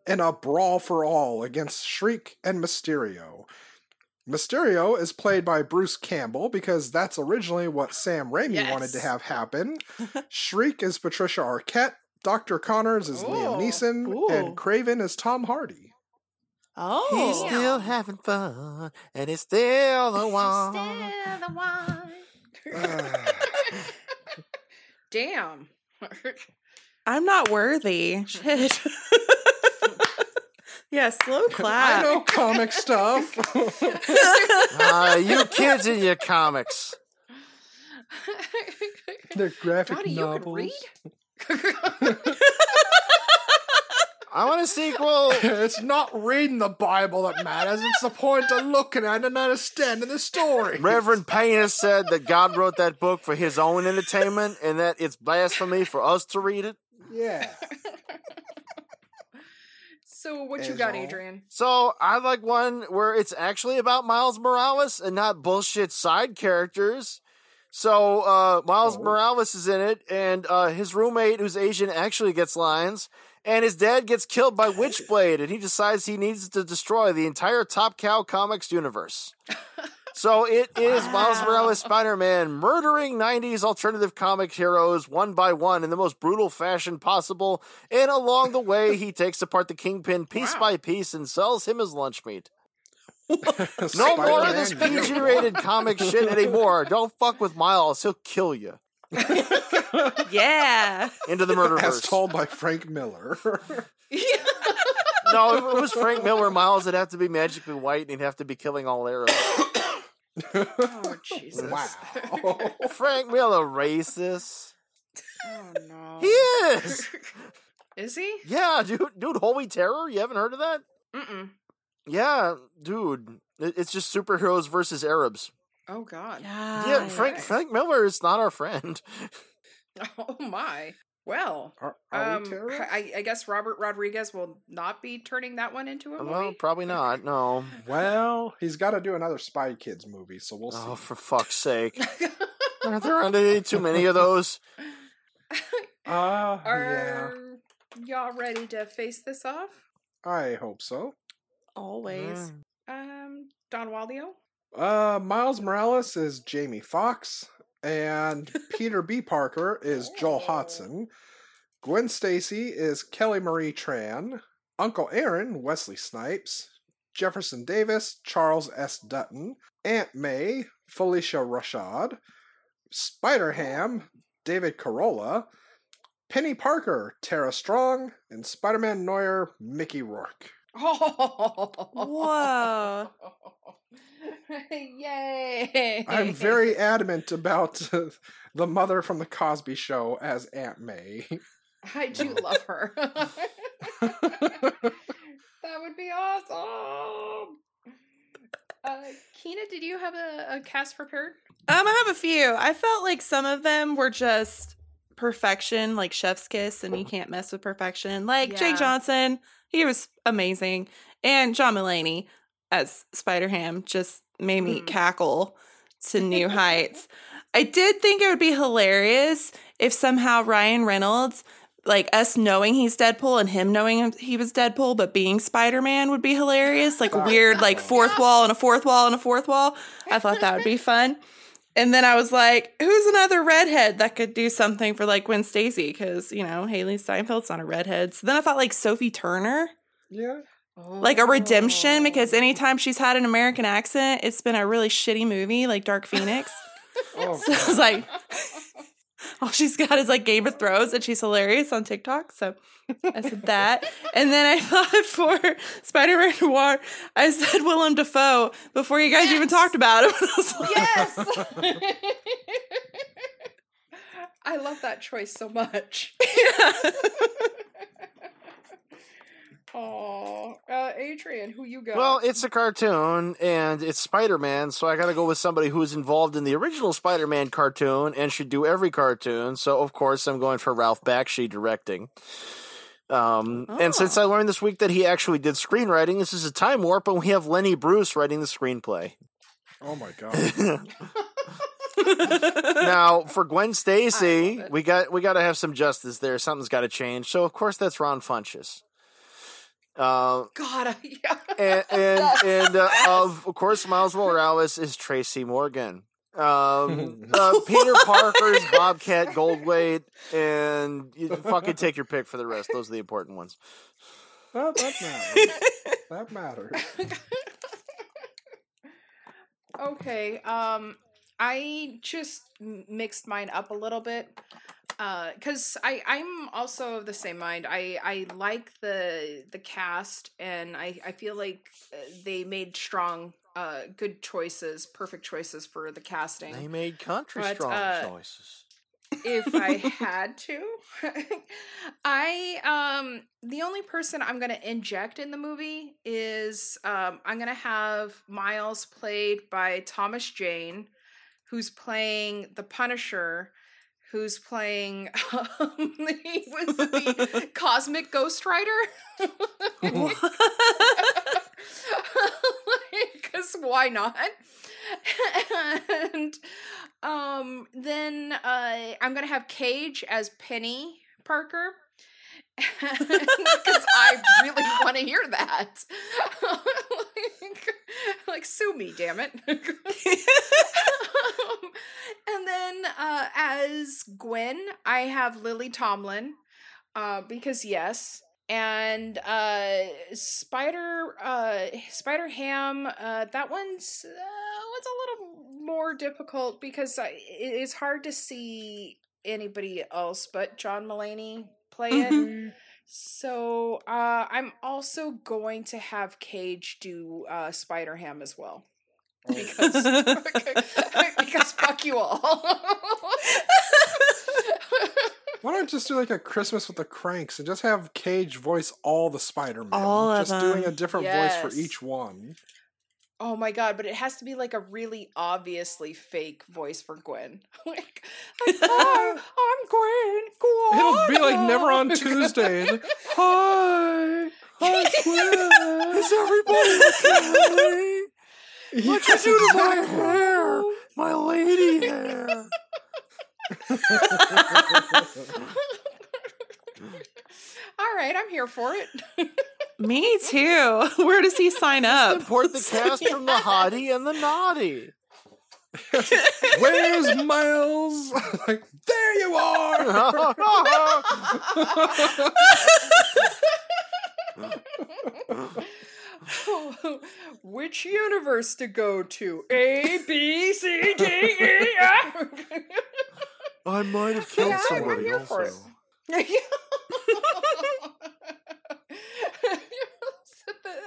in a brawl for all against Shriek and Mysterio. Mysterio is played by Bruce Campbell because that's originally what Sam Raimi wanted to have happen. Shriek is Patricia Arquette, Dr. Connors is Liam Oh, Neeson, ooh. and Kraven is Tom Hardy. Oh, He's still having fun, and he's still the one. Still the one. Damn. I'm not worthy. Shit. Yeah, slow clap. I know comic stuff. Ah, you kids and your comics. They're graphic Johnny, you could novels. read? I want a sequel. it's not reading the Bible that matters. It's the point of looking at and understanding the story. Reverend Payne has said that God wrote that book for his own entertainment and that it's blasphemy for us to read it. Yeah. So what you got, all. Adrian? So I like one where it's actually about Miles Morales and not bullshit side characters. So uh, Miles Oh. Morales is in it, and uh, his roommate, who's Asian, actually gets lines. And his dad gets killed by Witchblade, and he decides he needs to destroy the entire Top Cow Comics universe. So it is Miles Wow. Morales Spider Man murdering 90s alternative comic heroes one by one in the most brutal fashion possible. And along the way, he takes apart the Kingpin piece Wow. by piece and sells him as lunch meat. No more of this. PG rated comic shit anymore. Don't fuck with Miles, he'll kill you. yeah. Into the murder. As told by Frank Miller. No, if it was Frank Miller, Miles would have to be magically white and he'd have to be killing all arrows. Oh Jesus! wow. Frank Miller, racist. Oh no! He is. Is he? Yeah, dude, dude, Holy Terror. You haven't heard of that? Mm-mm. Yeah, dude. It's just superheroes versus Arabs. Oh God. Yeah. yeah, Frank right. Frank Miller is not our friend. Oh my. Well, Are, are um, we terrorists? I, I guess Robert Rodriguez will not be turning that one into a well, movie. probably not. No. Well, he's got to do another Spy Kids movie, so we'll see. Oh, for fuck's sake! Are there any too many of those? Ah, yeah, y'all ready to face this off? I hope so. Always. Um, Don Waldio. Uh, Miles Morales is Jamie Foxx, and Peter B. Parker is Joel oh. Hodgson. Gwen Stacy is Kelly Marie Tran. Uncle Aaron, Wesley Snipes. Jefferson Davis, Charles S. Dutton. Aunt May, Phylicia Rashad. Spider Ham, David Carolla. Peni Parker, Tara Strong. And Spider Man Noir, Mickey Rourke. Whoa. Yay! I'm very adamant about the mother from the Cosby Show as Aunt May. I do love her. that would be awesome. Uh, Keena, did you have a, a cast prepared? Um, I have a few. I felt like some of them were just perfection, like Chef's Kiss, and you can't mess with perfection. Like Yeah. Jake Johnson, he was amazing, and John Mulaney as Spider Ham just made me Mhm. cackle to new heights. I did think it would be hilarious if somehow Ryan Reynolds, like us knowing he's Deadpool and him knowing he was Deadpool, but being Spider Man would be hilarious. Like weird, like fourth wall and a fourth wall and a fourth wall. I thought that would be fun. And then I was like, who's another redhead that could do something for like Gwen Stacy? Because, you know, Hailee Steinfeld's not a redhead. So then I thought like Sophie Turner, Yeah. like a redemption, Oh. because anytime she's had an American accent, it's been a really shitty movie, like Dark Phoenix. Oh, so I was like, all she's got is like Game of Thrones, and she's hilarious on TikTok. So I said that. And then I thought for Spider Man Noir, I said Willem Dafoe before you guys even talked about him. I like, yes. I love that choice so much. Oh, uh, Adrian, who you got? Well, it's a cartoon and it's Spider Man, so I got to go with somebody who's involved in the original Spider Man cartoon and should do every cartoon. So, of course, I'm going for Ralph Bakshi directing. Um, And since I learned this week that he actually did screenwriting, this is a time warp, and we have Lenny Bruce writing the screenplay. oh my god. now, for Gwen Stacy, we got we got to have some justice there. Something's got to change. So, of course, that's Ron Funches. Uh, God, yeah. and and, Yes. and uh, of, of course Miles Morales is Tracy Morgan. Um, uh, Peter Parker's Bobcat Goldthwait, and you fucking take your pick for the rest. Those are the important ones. That, that matters. that matters. okay. Um, I just mixed mine up a little bit. Uh, cause I I'm also of the same mind. I I like the the cast, and I I feel like uh, they made strong, uh, good choices, perfect choices for the casting. They made country But, strong uh, choices. if I had to. I um the only person I'm gonna inject in the movie is um I'm gonna have Miles played by Thomas Jane, who's playing the Punisher, who's playing um, he was the Cosmic Ghost Rider. Because why not? and um, then uh, I'm gonna have Cage as Peni Parker. Because I really want to hear that. like, sue me, damn it. Um, and then uh, as Gwen, I have Lily Tomlin. Uh, because yes. And uh, Spider uh, Spider Ham, uh, that one's uh, a little more difficult because I, it is hard to see anybody else but John Mulaney play it. So uh, I'm also going to have Cage do uh, Spider Ham as well because because fuck you all. Why don't you just do like a Christmas with the Cranks and just have Cage voice all the Spider Man? All of just doing a them. different voice for each one. Oh my god, but it has to be like a really obviously fake voice for Gwen. like, hi, I'm Gwen. Gwen. It'll be like never on Tuesday. Like, Hi, hi, Gwen. Is everybody okay? What'd you do to my hair? My lady hair. All right, I'm here for it. Me too. Where does he sign up? Import the cast from the hottie and the Nottie. Where's Miles? like, there you are. Which universe to go to? A, B, C, D, E, F. I might have killed Yeah, I'm somebody here for also.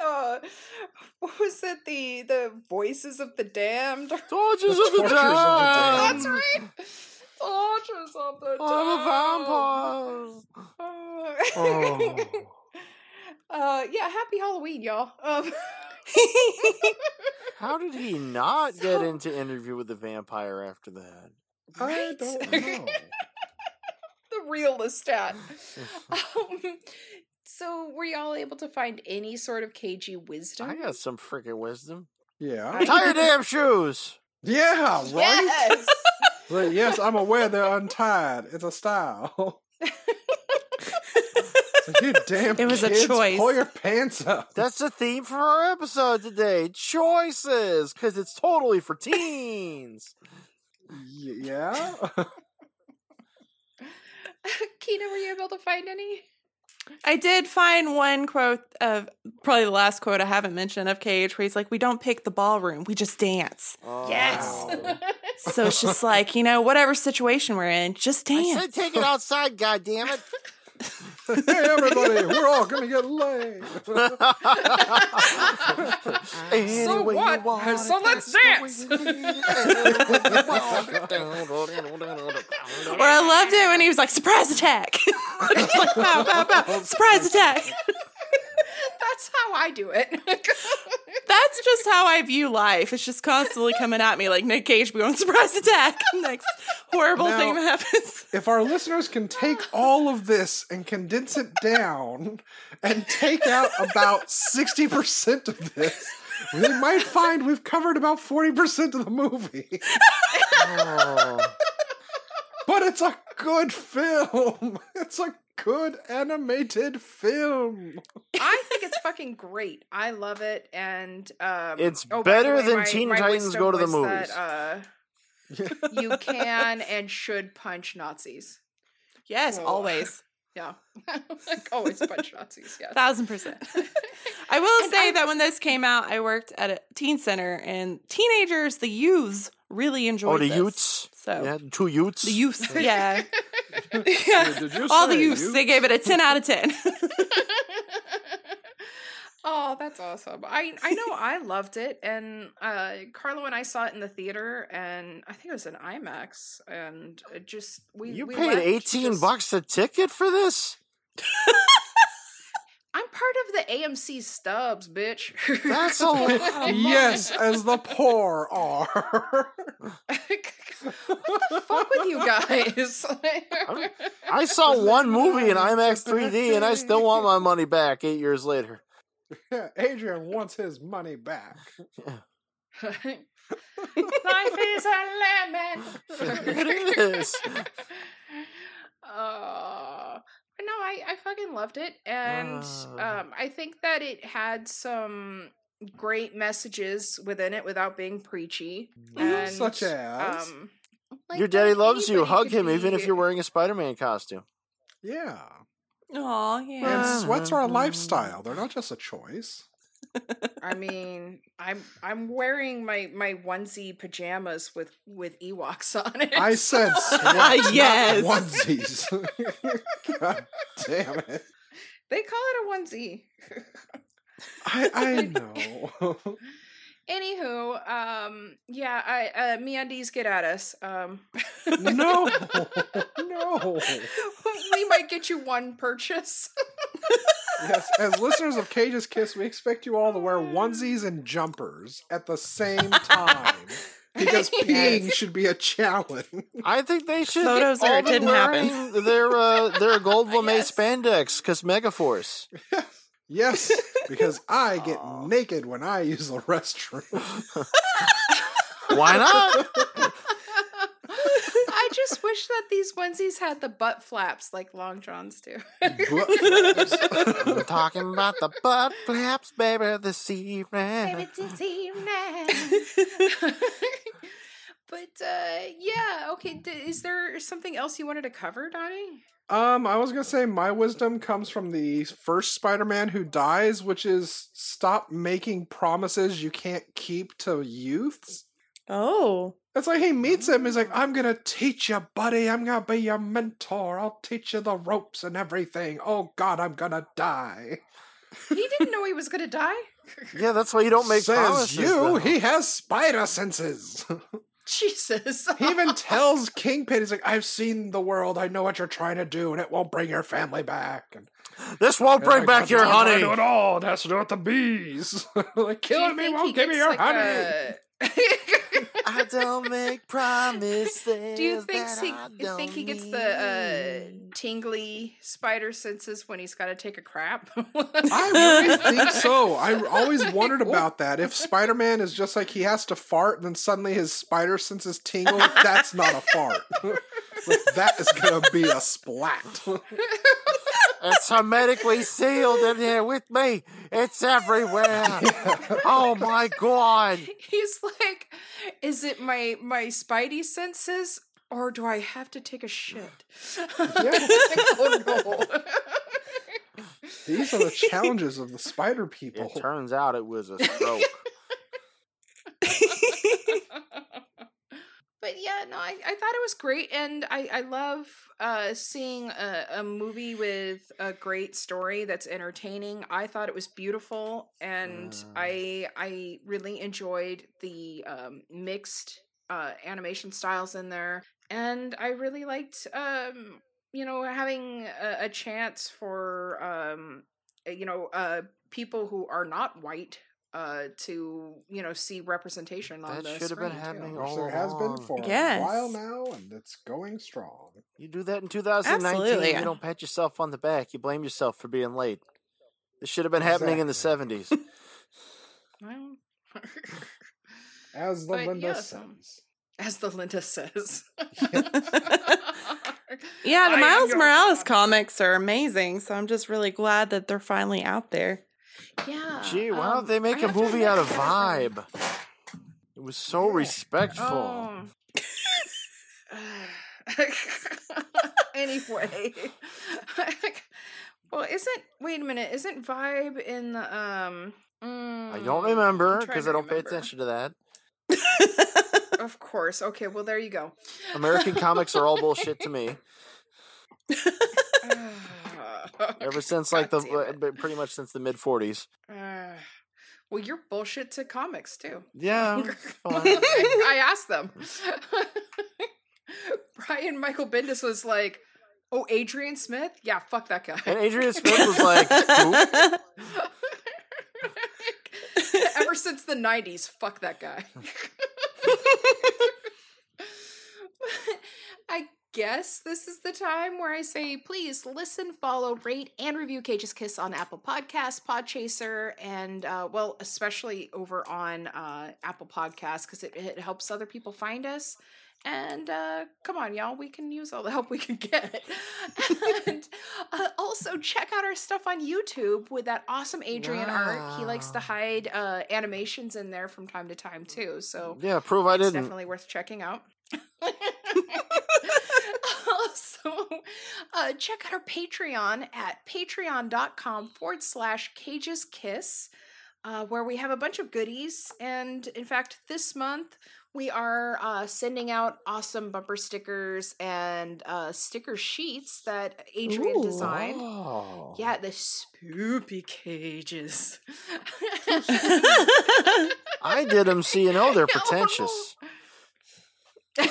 It. Uh, what was it? The the voices of the damned. Tortures of the Tortures of the damned. That's right. Tortures of the I'm a damned. vampire. Oh. Uh, yeah. Happy Halloween, y'all. Um, How did he not get into Interview with the Vampire after that? I don't know. the real Lestat. um, so, were y'all able to find any sort of cagey wisdom? I got some freaking wisdom. Yeah. Tie your damn shoes. Yeah, right? Yes. Like, yes, I'm aware they're untied. It's a style. You damn It was a choice. Pull your pants up. That's the theme for our episode today. Choices, because it's totally for teens. Yeah. Keena, were you able to find any? I did find one quote of probably the last quote I haven't mentioned of Cage where he's like, We don't pick the ballroom, we just dance. Oh, Yes. Wow. So it's just like, you know, whatever situation we're in, just I dance. said take it outside, goddammit. hey, everybody, we're all gonna get laid. So what? want So it, let's dance. the Or I loved it when he was like, Surprise attack. like, pow, pow, pow. Surprise attack. That's how I do it. That's just how I view life. It's just constantly coming at me like Nick Cage be on Surprise attack. Next horrible Now- thing that happens. if our listeners can take all of this and condense it down and take out about 60% of this, they might find we've covered about 40% of the movie. Oh. But it's a good film. It's a good animated film. I think it's fucking great. I love it, and um, It's oh, better way, than my- Teen my Titans Go to the Movies. That, uh, you can and should punch Nazis. Yes, Whoa. always. Yeah, like always punch Nazis. Yes. Thousand percent. I will And say I- that when this came out, I worked at a teen center, and teenagers, the youths, really enjoyed Oh, the this. Utes. So Yeah, two Utes. the youths, yeah, Did you all the youths, you- they gave it a ten out of ten. oh, that's awesome. I I know I loved it, and uh, Carlo and I saw it in the theater, and I think it was an IMAX, and it just we You we paid eighteen just- bucks a ticket for this? I'm part of the AMC stubs, bitch. That's a lot of money. Yes, as the poor are. what the fuck with you guys? I saw one movie in IMAX 3D and I still want my money back eight years later. Adrian wants his money back. Life is a lemon. It is. Uh, but no, I, I fucking loved it, and um, I think that it had some great messages within it without being preachy. And, Such as? um, like Your daddy loves you. Hug could him even if you're wearing a Spider Man costume. Yeah. Oh And yeah. sweats are a lifestyle. They're not just a choice. I mean, I'm I'm wearing my my onesie pajamas with with Ewoks on it. I said sweats, Yes. onesies. God damn it. they call it a onesie. I, I know. Anywho, um, yeah, I uh, MeUndies get at us. Um, no, no. we might get you one purchase. Yes, as listeners of Cage's Kiss, we expect you all to wear onesies and jumpers at the same time because peeing should be a challenge. I think they should Photos all or it be didn't happen. wearing their uh, their gold lame Yes. spandex because Megaforce. Yes, because I get naked when I use the restroom. Why not? I just wish that these onesies had the butt flaps like long johns do. I'm talking about the butt flaps, baby, this evening. Baby, this evening. but uh, yeah, okay. D- is there something else you wanted to cover, Donnie? Um, I was gonna say my wisdom comes from the first Spider-Man who dies, which is stop making promises you can't keep to youths. Oh. It's like he meets him, he's like, I'm gonna teach you, buddy, I'm gonna be your mentor, I'll teach you the ropes and everything. Oh god, I'm gonna die. He didn't know he was gonna die. Yeah, that's why you don't make Says promises. you, though. he has spider senses. Jesus. he even tells Kingpin, he's like, I've seen the world, I know what you're trying to do, and it won't bring your family back. And This won't bring Like, back your not trying honey. do it all. It has to do with the bees. like killing me won't give me your like, honey. a- I don't make promises. Do you think that he, I you think he gets the uh, tingly spider senses when he's got to take a crap? I really think so. I always wondered about that. If Spider Man is just like he has to fart and then suddenly his spider senses tingle, that's not a fart. Like, that is going to be a splat. It's hermetically sealed in here with me. It's everywhere. Oh my god. He's like, is it my my spidey senses or do I have to take a shit? oh no. These are the challenges of the spider people. It turns out it was a stroke. but yeah, no, I, I thought it was great, and I I love uh, seeing a, a movie with a great story that's entertaining. I thought it was beautiful, and Mm. I I really enjoyed the um, mixed uh, animation styles in there, and I really liked um, you know having a, a chance for um, you know uh, people who are not white uh, to you know see representation on That the should have been screen, too. happening Which all there has been for Yes. a while now, and it's going strong. You do that in 2019, Absolutely. you don't pat yourself on the back. You blame yourself for being late. This should have been happening in the 70s. Well, As the But Linda yeah, says. as the Linda says. Yeah, the I Miles Morales God. comics are amazing, so I'm just really glad that they're finally out there. Yeah. Gee, why don't um, they make I a movie out of Vibe? It was so respectful. Oh. anyway, well, isn't wait a minute? Isn't Vibe in the um? I don't mm, remember because I don't pay attention to that. Of course. Okay. Well, there you go. American comics are all bullshit to me. Ever since like the God damn it. pretty much since the mid 40s. Uh, well, you're bullshit to comics too. Yeah. I, asked them. Brian Michael Bendis was like, "Oh, Adrian Smith? Yeah, fuck that guy." and Adrian Smith was like? Ever since the '90s, fuck that guy. Guess this is the time where I say, please listen, follow, rate, and review Cage's Kiss on Apple Podcasts, Podchaser, and uh, well, especially over on uh, Apple Podcasts because it, it helps other people find us. And uh, come on, y'all, we can use all the help we can get. and uh, also check out our stuff on YouTube with that awesome Adrian art. He likes to hide uh, animations in there from time to time too. So Yeah, prove I it's didn't. definitely worth checking out. also, uh, check out our Patreon at patreon.com forward slash cages kiss, uh, where we have a bunch of goodies. And in fact, this month we are uh, sending out awesome bumper stickers and uh, sticker sheets that Adrian Ooh. designed. Yeah, the spoopy cages. I did them, so you know they're no.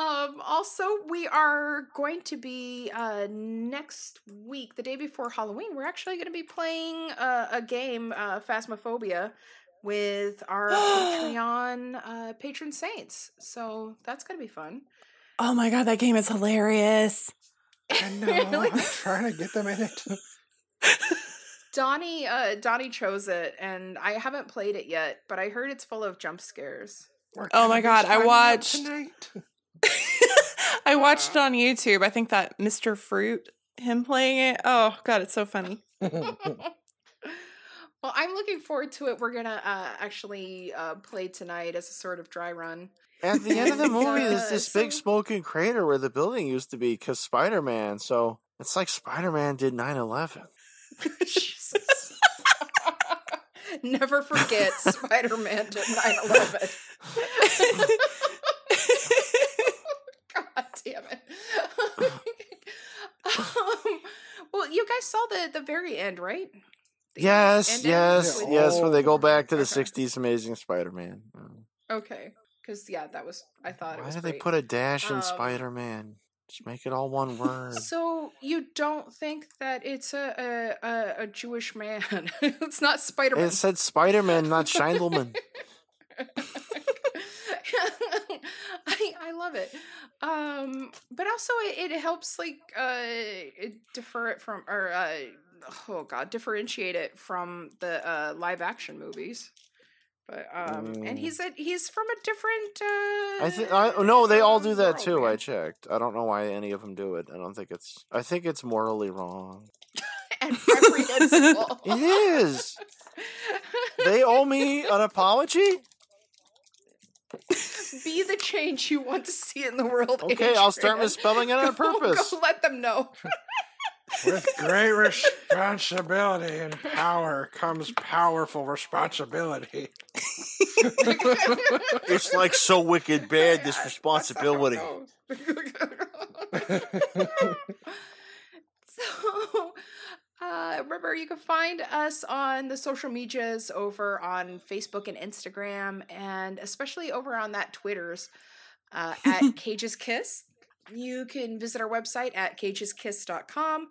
Um also we are going to be uh next week the day before halloween we're actually going to be playing uh, a game uh phasmophobia with our patreon uh patron saints so that's going to be fun oh my god, that game is hilarious. I know. Really? I'm trying to get them in it. donnie uh donnie chose it and i haven't played it yet but i heard it's full of jump scares Oh my God, I watched- tonight. I watched it on YouTube. I think that Mr. Fruit, him playing it. Oh god, it's so funny. well i'm looking forward to it we're gonna uh actually uh play tonight as a sort of dry run At the end of the movie, there's this big smoking crater where the building used to be because Spider Man. So it's like Spider Man did 9 11. Jesus. Never forget Spider Man did 9 11. God damn it. um, well, you guys saw the, the very end, right? The Yes, ending yes, with- yes, When they go back to the Okay. 60s Amazing Spider Man. Okay. Because, yeah, that was, I thought it Why was did they put a dash in Um, Spider Man? Just make it all one word. So you don't think that it's a a, a, a Jewish man? it's not Spider Man. It said Spider Man, not Scheindelman. I I love it. Um, but also it, it helps like uh defer it from or uh oh god differentiate it from the uh live action movies. But um, Mm. and he's a he's from a different. Uh, I think I no, they all do that too. I checked. I don't know why any of them do it. I don't think it's. I think it's morally wrong. and reprehensible. It is. They owe me an apology. Be the change you want to see in the world. Okay, I'll start Adrian. misspelling it on Go- purpose. Go let them know. With great responsibility and power comes powerful responsibility. It's like so wicked bad. This responsibility. so, uh, remember, you can find us on the social medias over on Facebook and Instagram, and especially over on that Twitter's uh, at Cages Kiss. You can visit our website at cageskiss.com.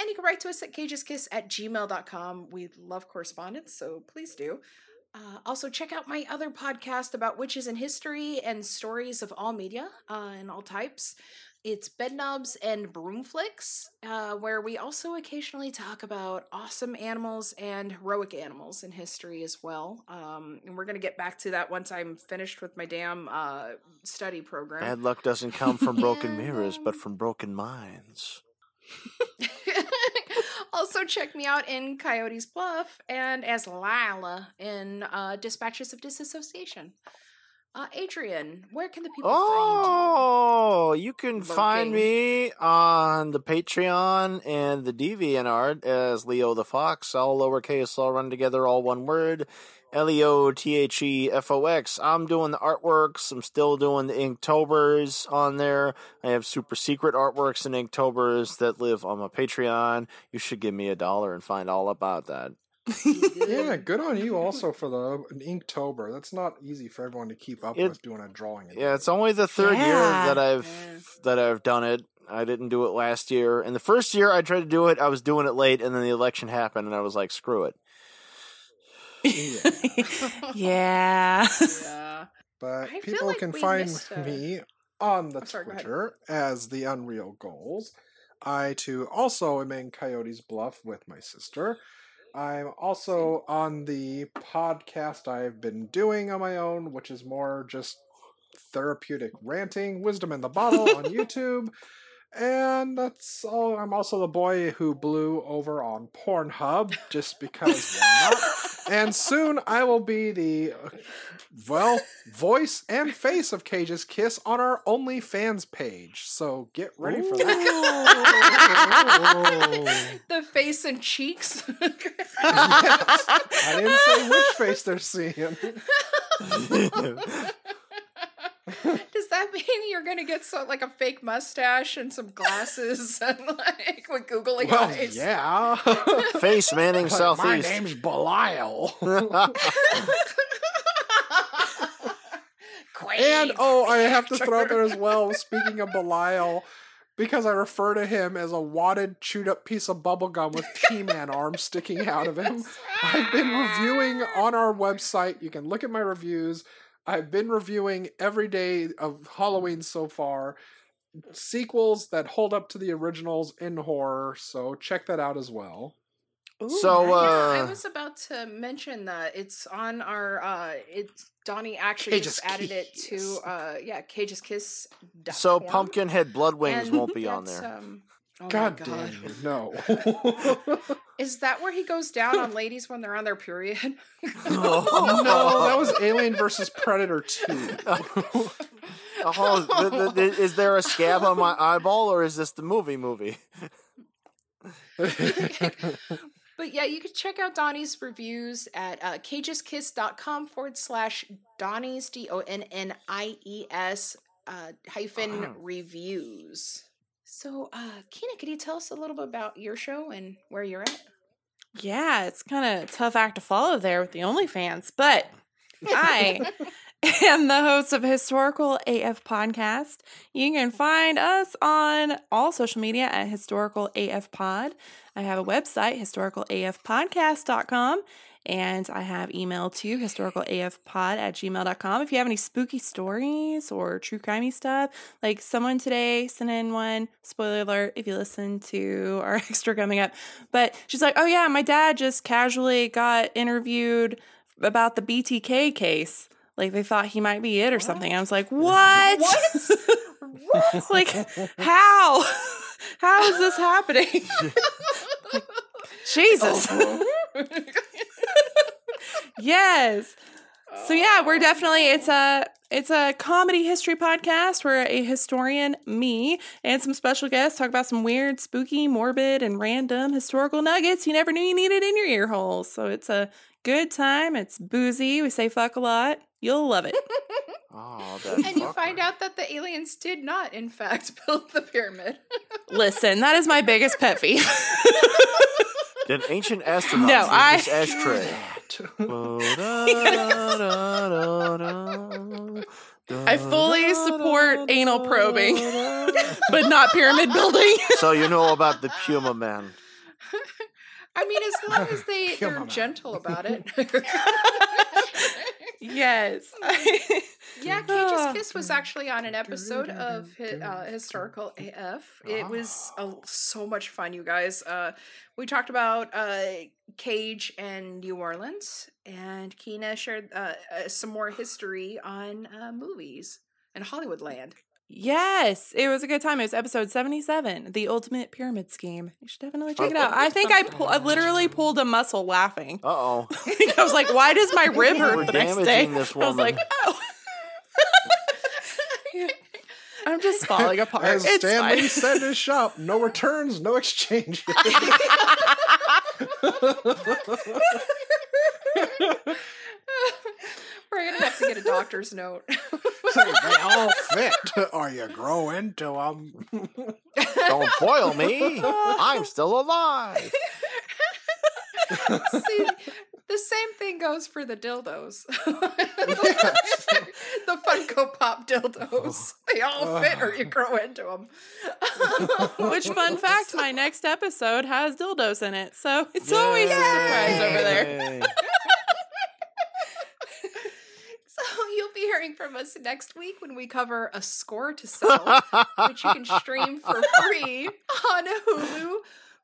And you can write to us at cageskiss at gmail.com. We love correspondence, so please do. Uh, also, check out my other podcast about witches in history and stories of all media uh, and all types. It's Bedknobs and Broomflicks, uh, where we also occasionally talk about awesome animals and heroic animals in history as well. Um, and we're going to get back to that once I'm finished with my damn uh, study program. Bad luck doesn't come from broken mirrors, but from broken minds. also, check me out in Coyote's Bluff and as Lila in uh, Dispatches of Disassociation. Uh, Adrian, where can the people find Oh, you can find me on the Patreon and the DeviantArt as Leo the Fox, all lowercase, all run together, all one word. L E O T H E F O X. I'm doing the artworks. I'm still doing the Inktobers on there. I have super secret artworks and Inktobers that live on my Patreon. You should give me a dollar and find all about that. You? Yeah, good on you also for the Inktober. That's not easy for everyone to keep up It- with doing a drawing. Yeah, it's only the third year that I've Yeah. that I've done it. I didn't do it last year. And the first year I tried to do it, I was doing it late, and then the election happened, and I was like, "Screw it." yeah. Yeah. But I people like can find missed a- me on the I'm sorry. Twitter as the Unreal Goals. I too also am in Coyote's Bluff with my sister. I'm also on the podcast I've been doing on my own, which is more just therapeutic ranting, wisdom in the bottle on YouTube. And that's all. I'm also the boy who blew over on Pornhub just because why not? And soon I will be the, well, voice and face of Cage's Kiss on our OnlyFans page. So get ready for that. the face and cheeks. I didn't say which face they're seeing. Does that that mean you're gonna get some like a fake mustache and some glasses and like with googly Well, eyes? yeah. Face Manning My Southeast. name's Belial. And oh, I have to throw out there as well. Speaking of Belial, because I refer to him as a wadded, chewed up piece of bubblegum with He-Man arms sticking out of him. I've been reviewing on our website. You can look at my reviews. I've been reviewing every day of Halloween so far. Sequels that hold up to the originals in horror, so check that out as well. So, Yeah, I uh, was about to mention that it's on our. uh It's Donnie actually Cage's just added it to. Uh Yeah, Cage's Kiss. so Pumpkinhead Blood Wings won't be on there. Um, oh God, God. damn you, no. Is that where he goes down on ladies when they're on their period? no, that was Alien versus Predator 2. Oh, th- th- th- is there a scab on my eyeball, or is this the movie movie? But yeah, you can check out Donnie's reviews at uh, cageskiss.com forward slash Donnie's, D O N N I E S uh, hyphen reviews. So, uh, Kina, could you tell us a little bit about your show and where you're at? Yeah, it's kind of a tough act to follow there with the OnlyFans, but I am the host of Historical AF Podcast. You can find us on all social media at Historical AF Pod. I have a website, historicalafpodcast.com, and I have email to historicalafpod at gmail.com. If you have any spooky stories or true crimey stuff, like someone today sent in one, spoiler alert if you listen to our extra coming up, but she's like, oh yeah, my dad just casually got interviewed about the BTK case. Like they thought he might be it or something. I was like, what? What? like, how? How is this happening? Like, Jesus. Yes. So yeah, we're oh, definitely it's a it's a comedy history podcast. We're a historian, me, and some special guests talk about some weird, spooky, morbid, and random historical nuggets you never knew you needed in your ear holes. So it's a good time. It's boozy. We say fuck a lot. You'll love it. Oh, and you find out that the aliens did not, in fact, build the pyramid. Listen, that is my biggest pet peeve. Did ancient astronauts No, I- this ashtray? I fully support anal probing, but not pyramid building. so you know about the Puma Man. I mean, as long as they, Come they're on. gentle about it. yes. Yeah, Ah. Cage's Kiss was actually on an episode of uh, Historical AF. It was uh, so much fun, you guys. Uh, we talked about uh, Cage and New Orleans, and Kina shared uh, uh, some more history on uh, movies and Hollywoodland. Yes, it was a good time. It was episode 77, The Ultimate Pyramid Scheme. You should definitely check it out. I think I, pull, I literally pulled a muscle laughing. Uh oh. I was like, why does my rib We're hurt the next day? damaging this I was like, oh. I'm just falling apart. As it's Stan fine. Lee said in his shop, no returns, no exchanges. We're gonna have to get a doctor's note. they all fit. Or you grow into them. Um, don't boil me. I'm still alive. See, the same thing goes for the dildos. Yes. the Funko Pop dildos. Oh. They all fit or you ah. grow into them. Which fun fact, my next episode has dildos in it. So it's always a surprise over there. Yay. So you'll be hearing from us next week when we cover A Score to Settle, which you can stream for free on Hulu,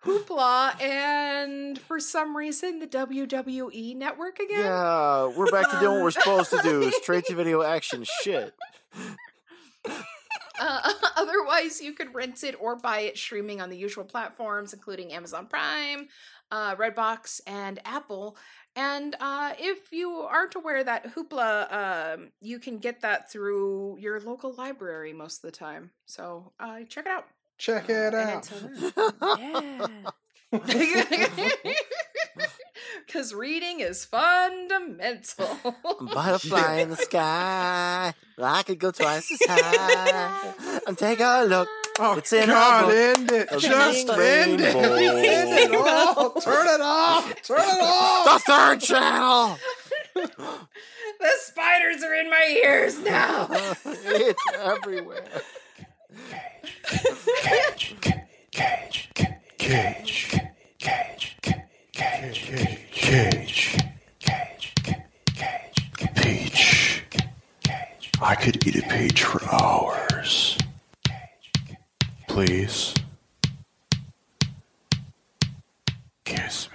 Hoopla, and for some reason the WWE network again. Yeah, we're back to doing what we're supposed to do. Straight to video action shit. Uh, otherwise, you could rent it or buy it streaming on the usual platforms, including Amazon Prime, uh, Redbox, and Apple. And uh, if you aren't aware that Hoopla, um, you can get that through your local library most of the time. So uh, check it out. Check it And out. until Yeah. because reading is fundamental. Butterfly in the sky. I could go twice as high. And take a look. Oh It's in God! End it! of Just the end it! End it all! Turn it off! Turn it off! The third channel. the spiders are in my ears now. it's everywhere. Cage, cage, cage, cage, cage, cage, cage, peach. I could eat a peach for hours please. Kiss me.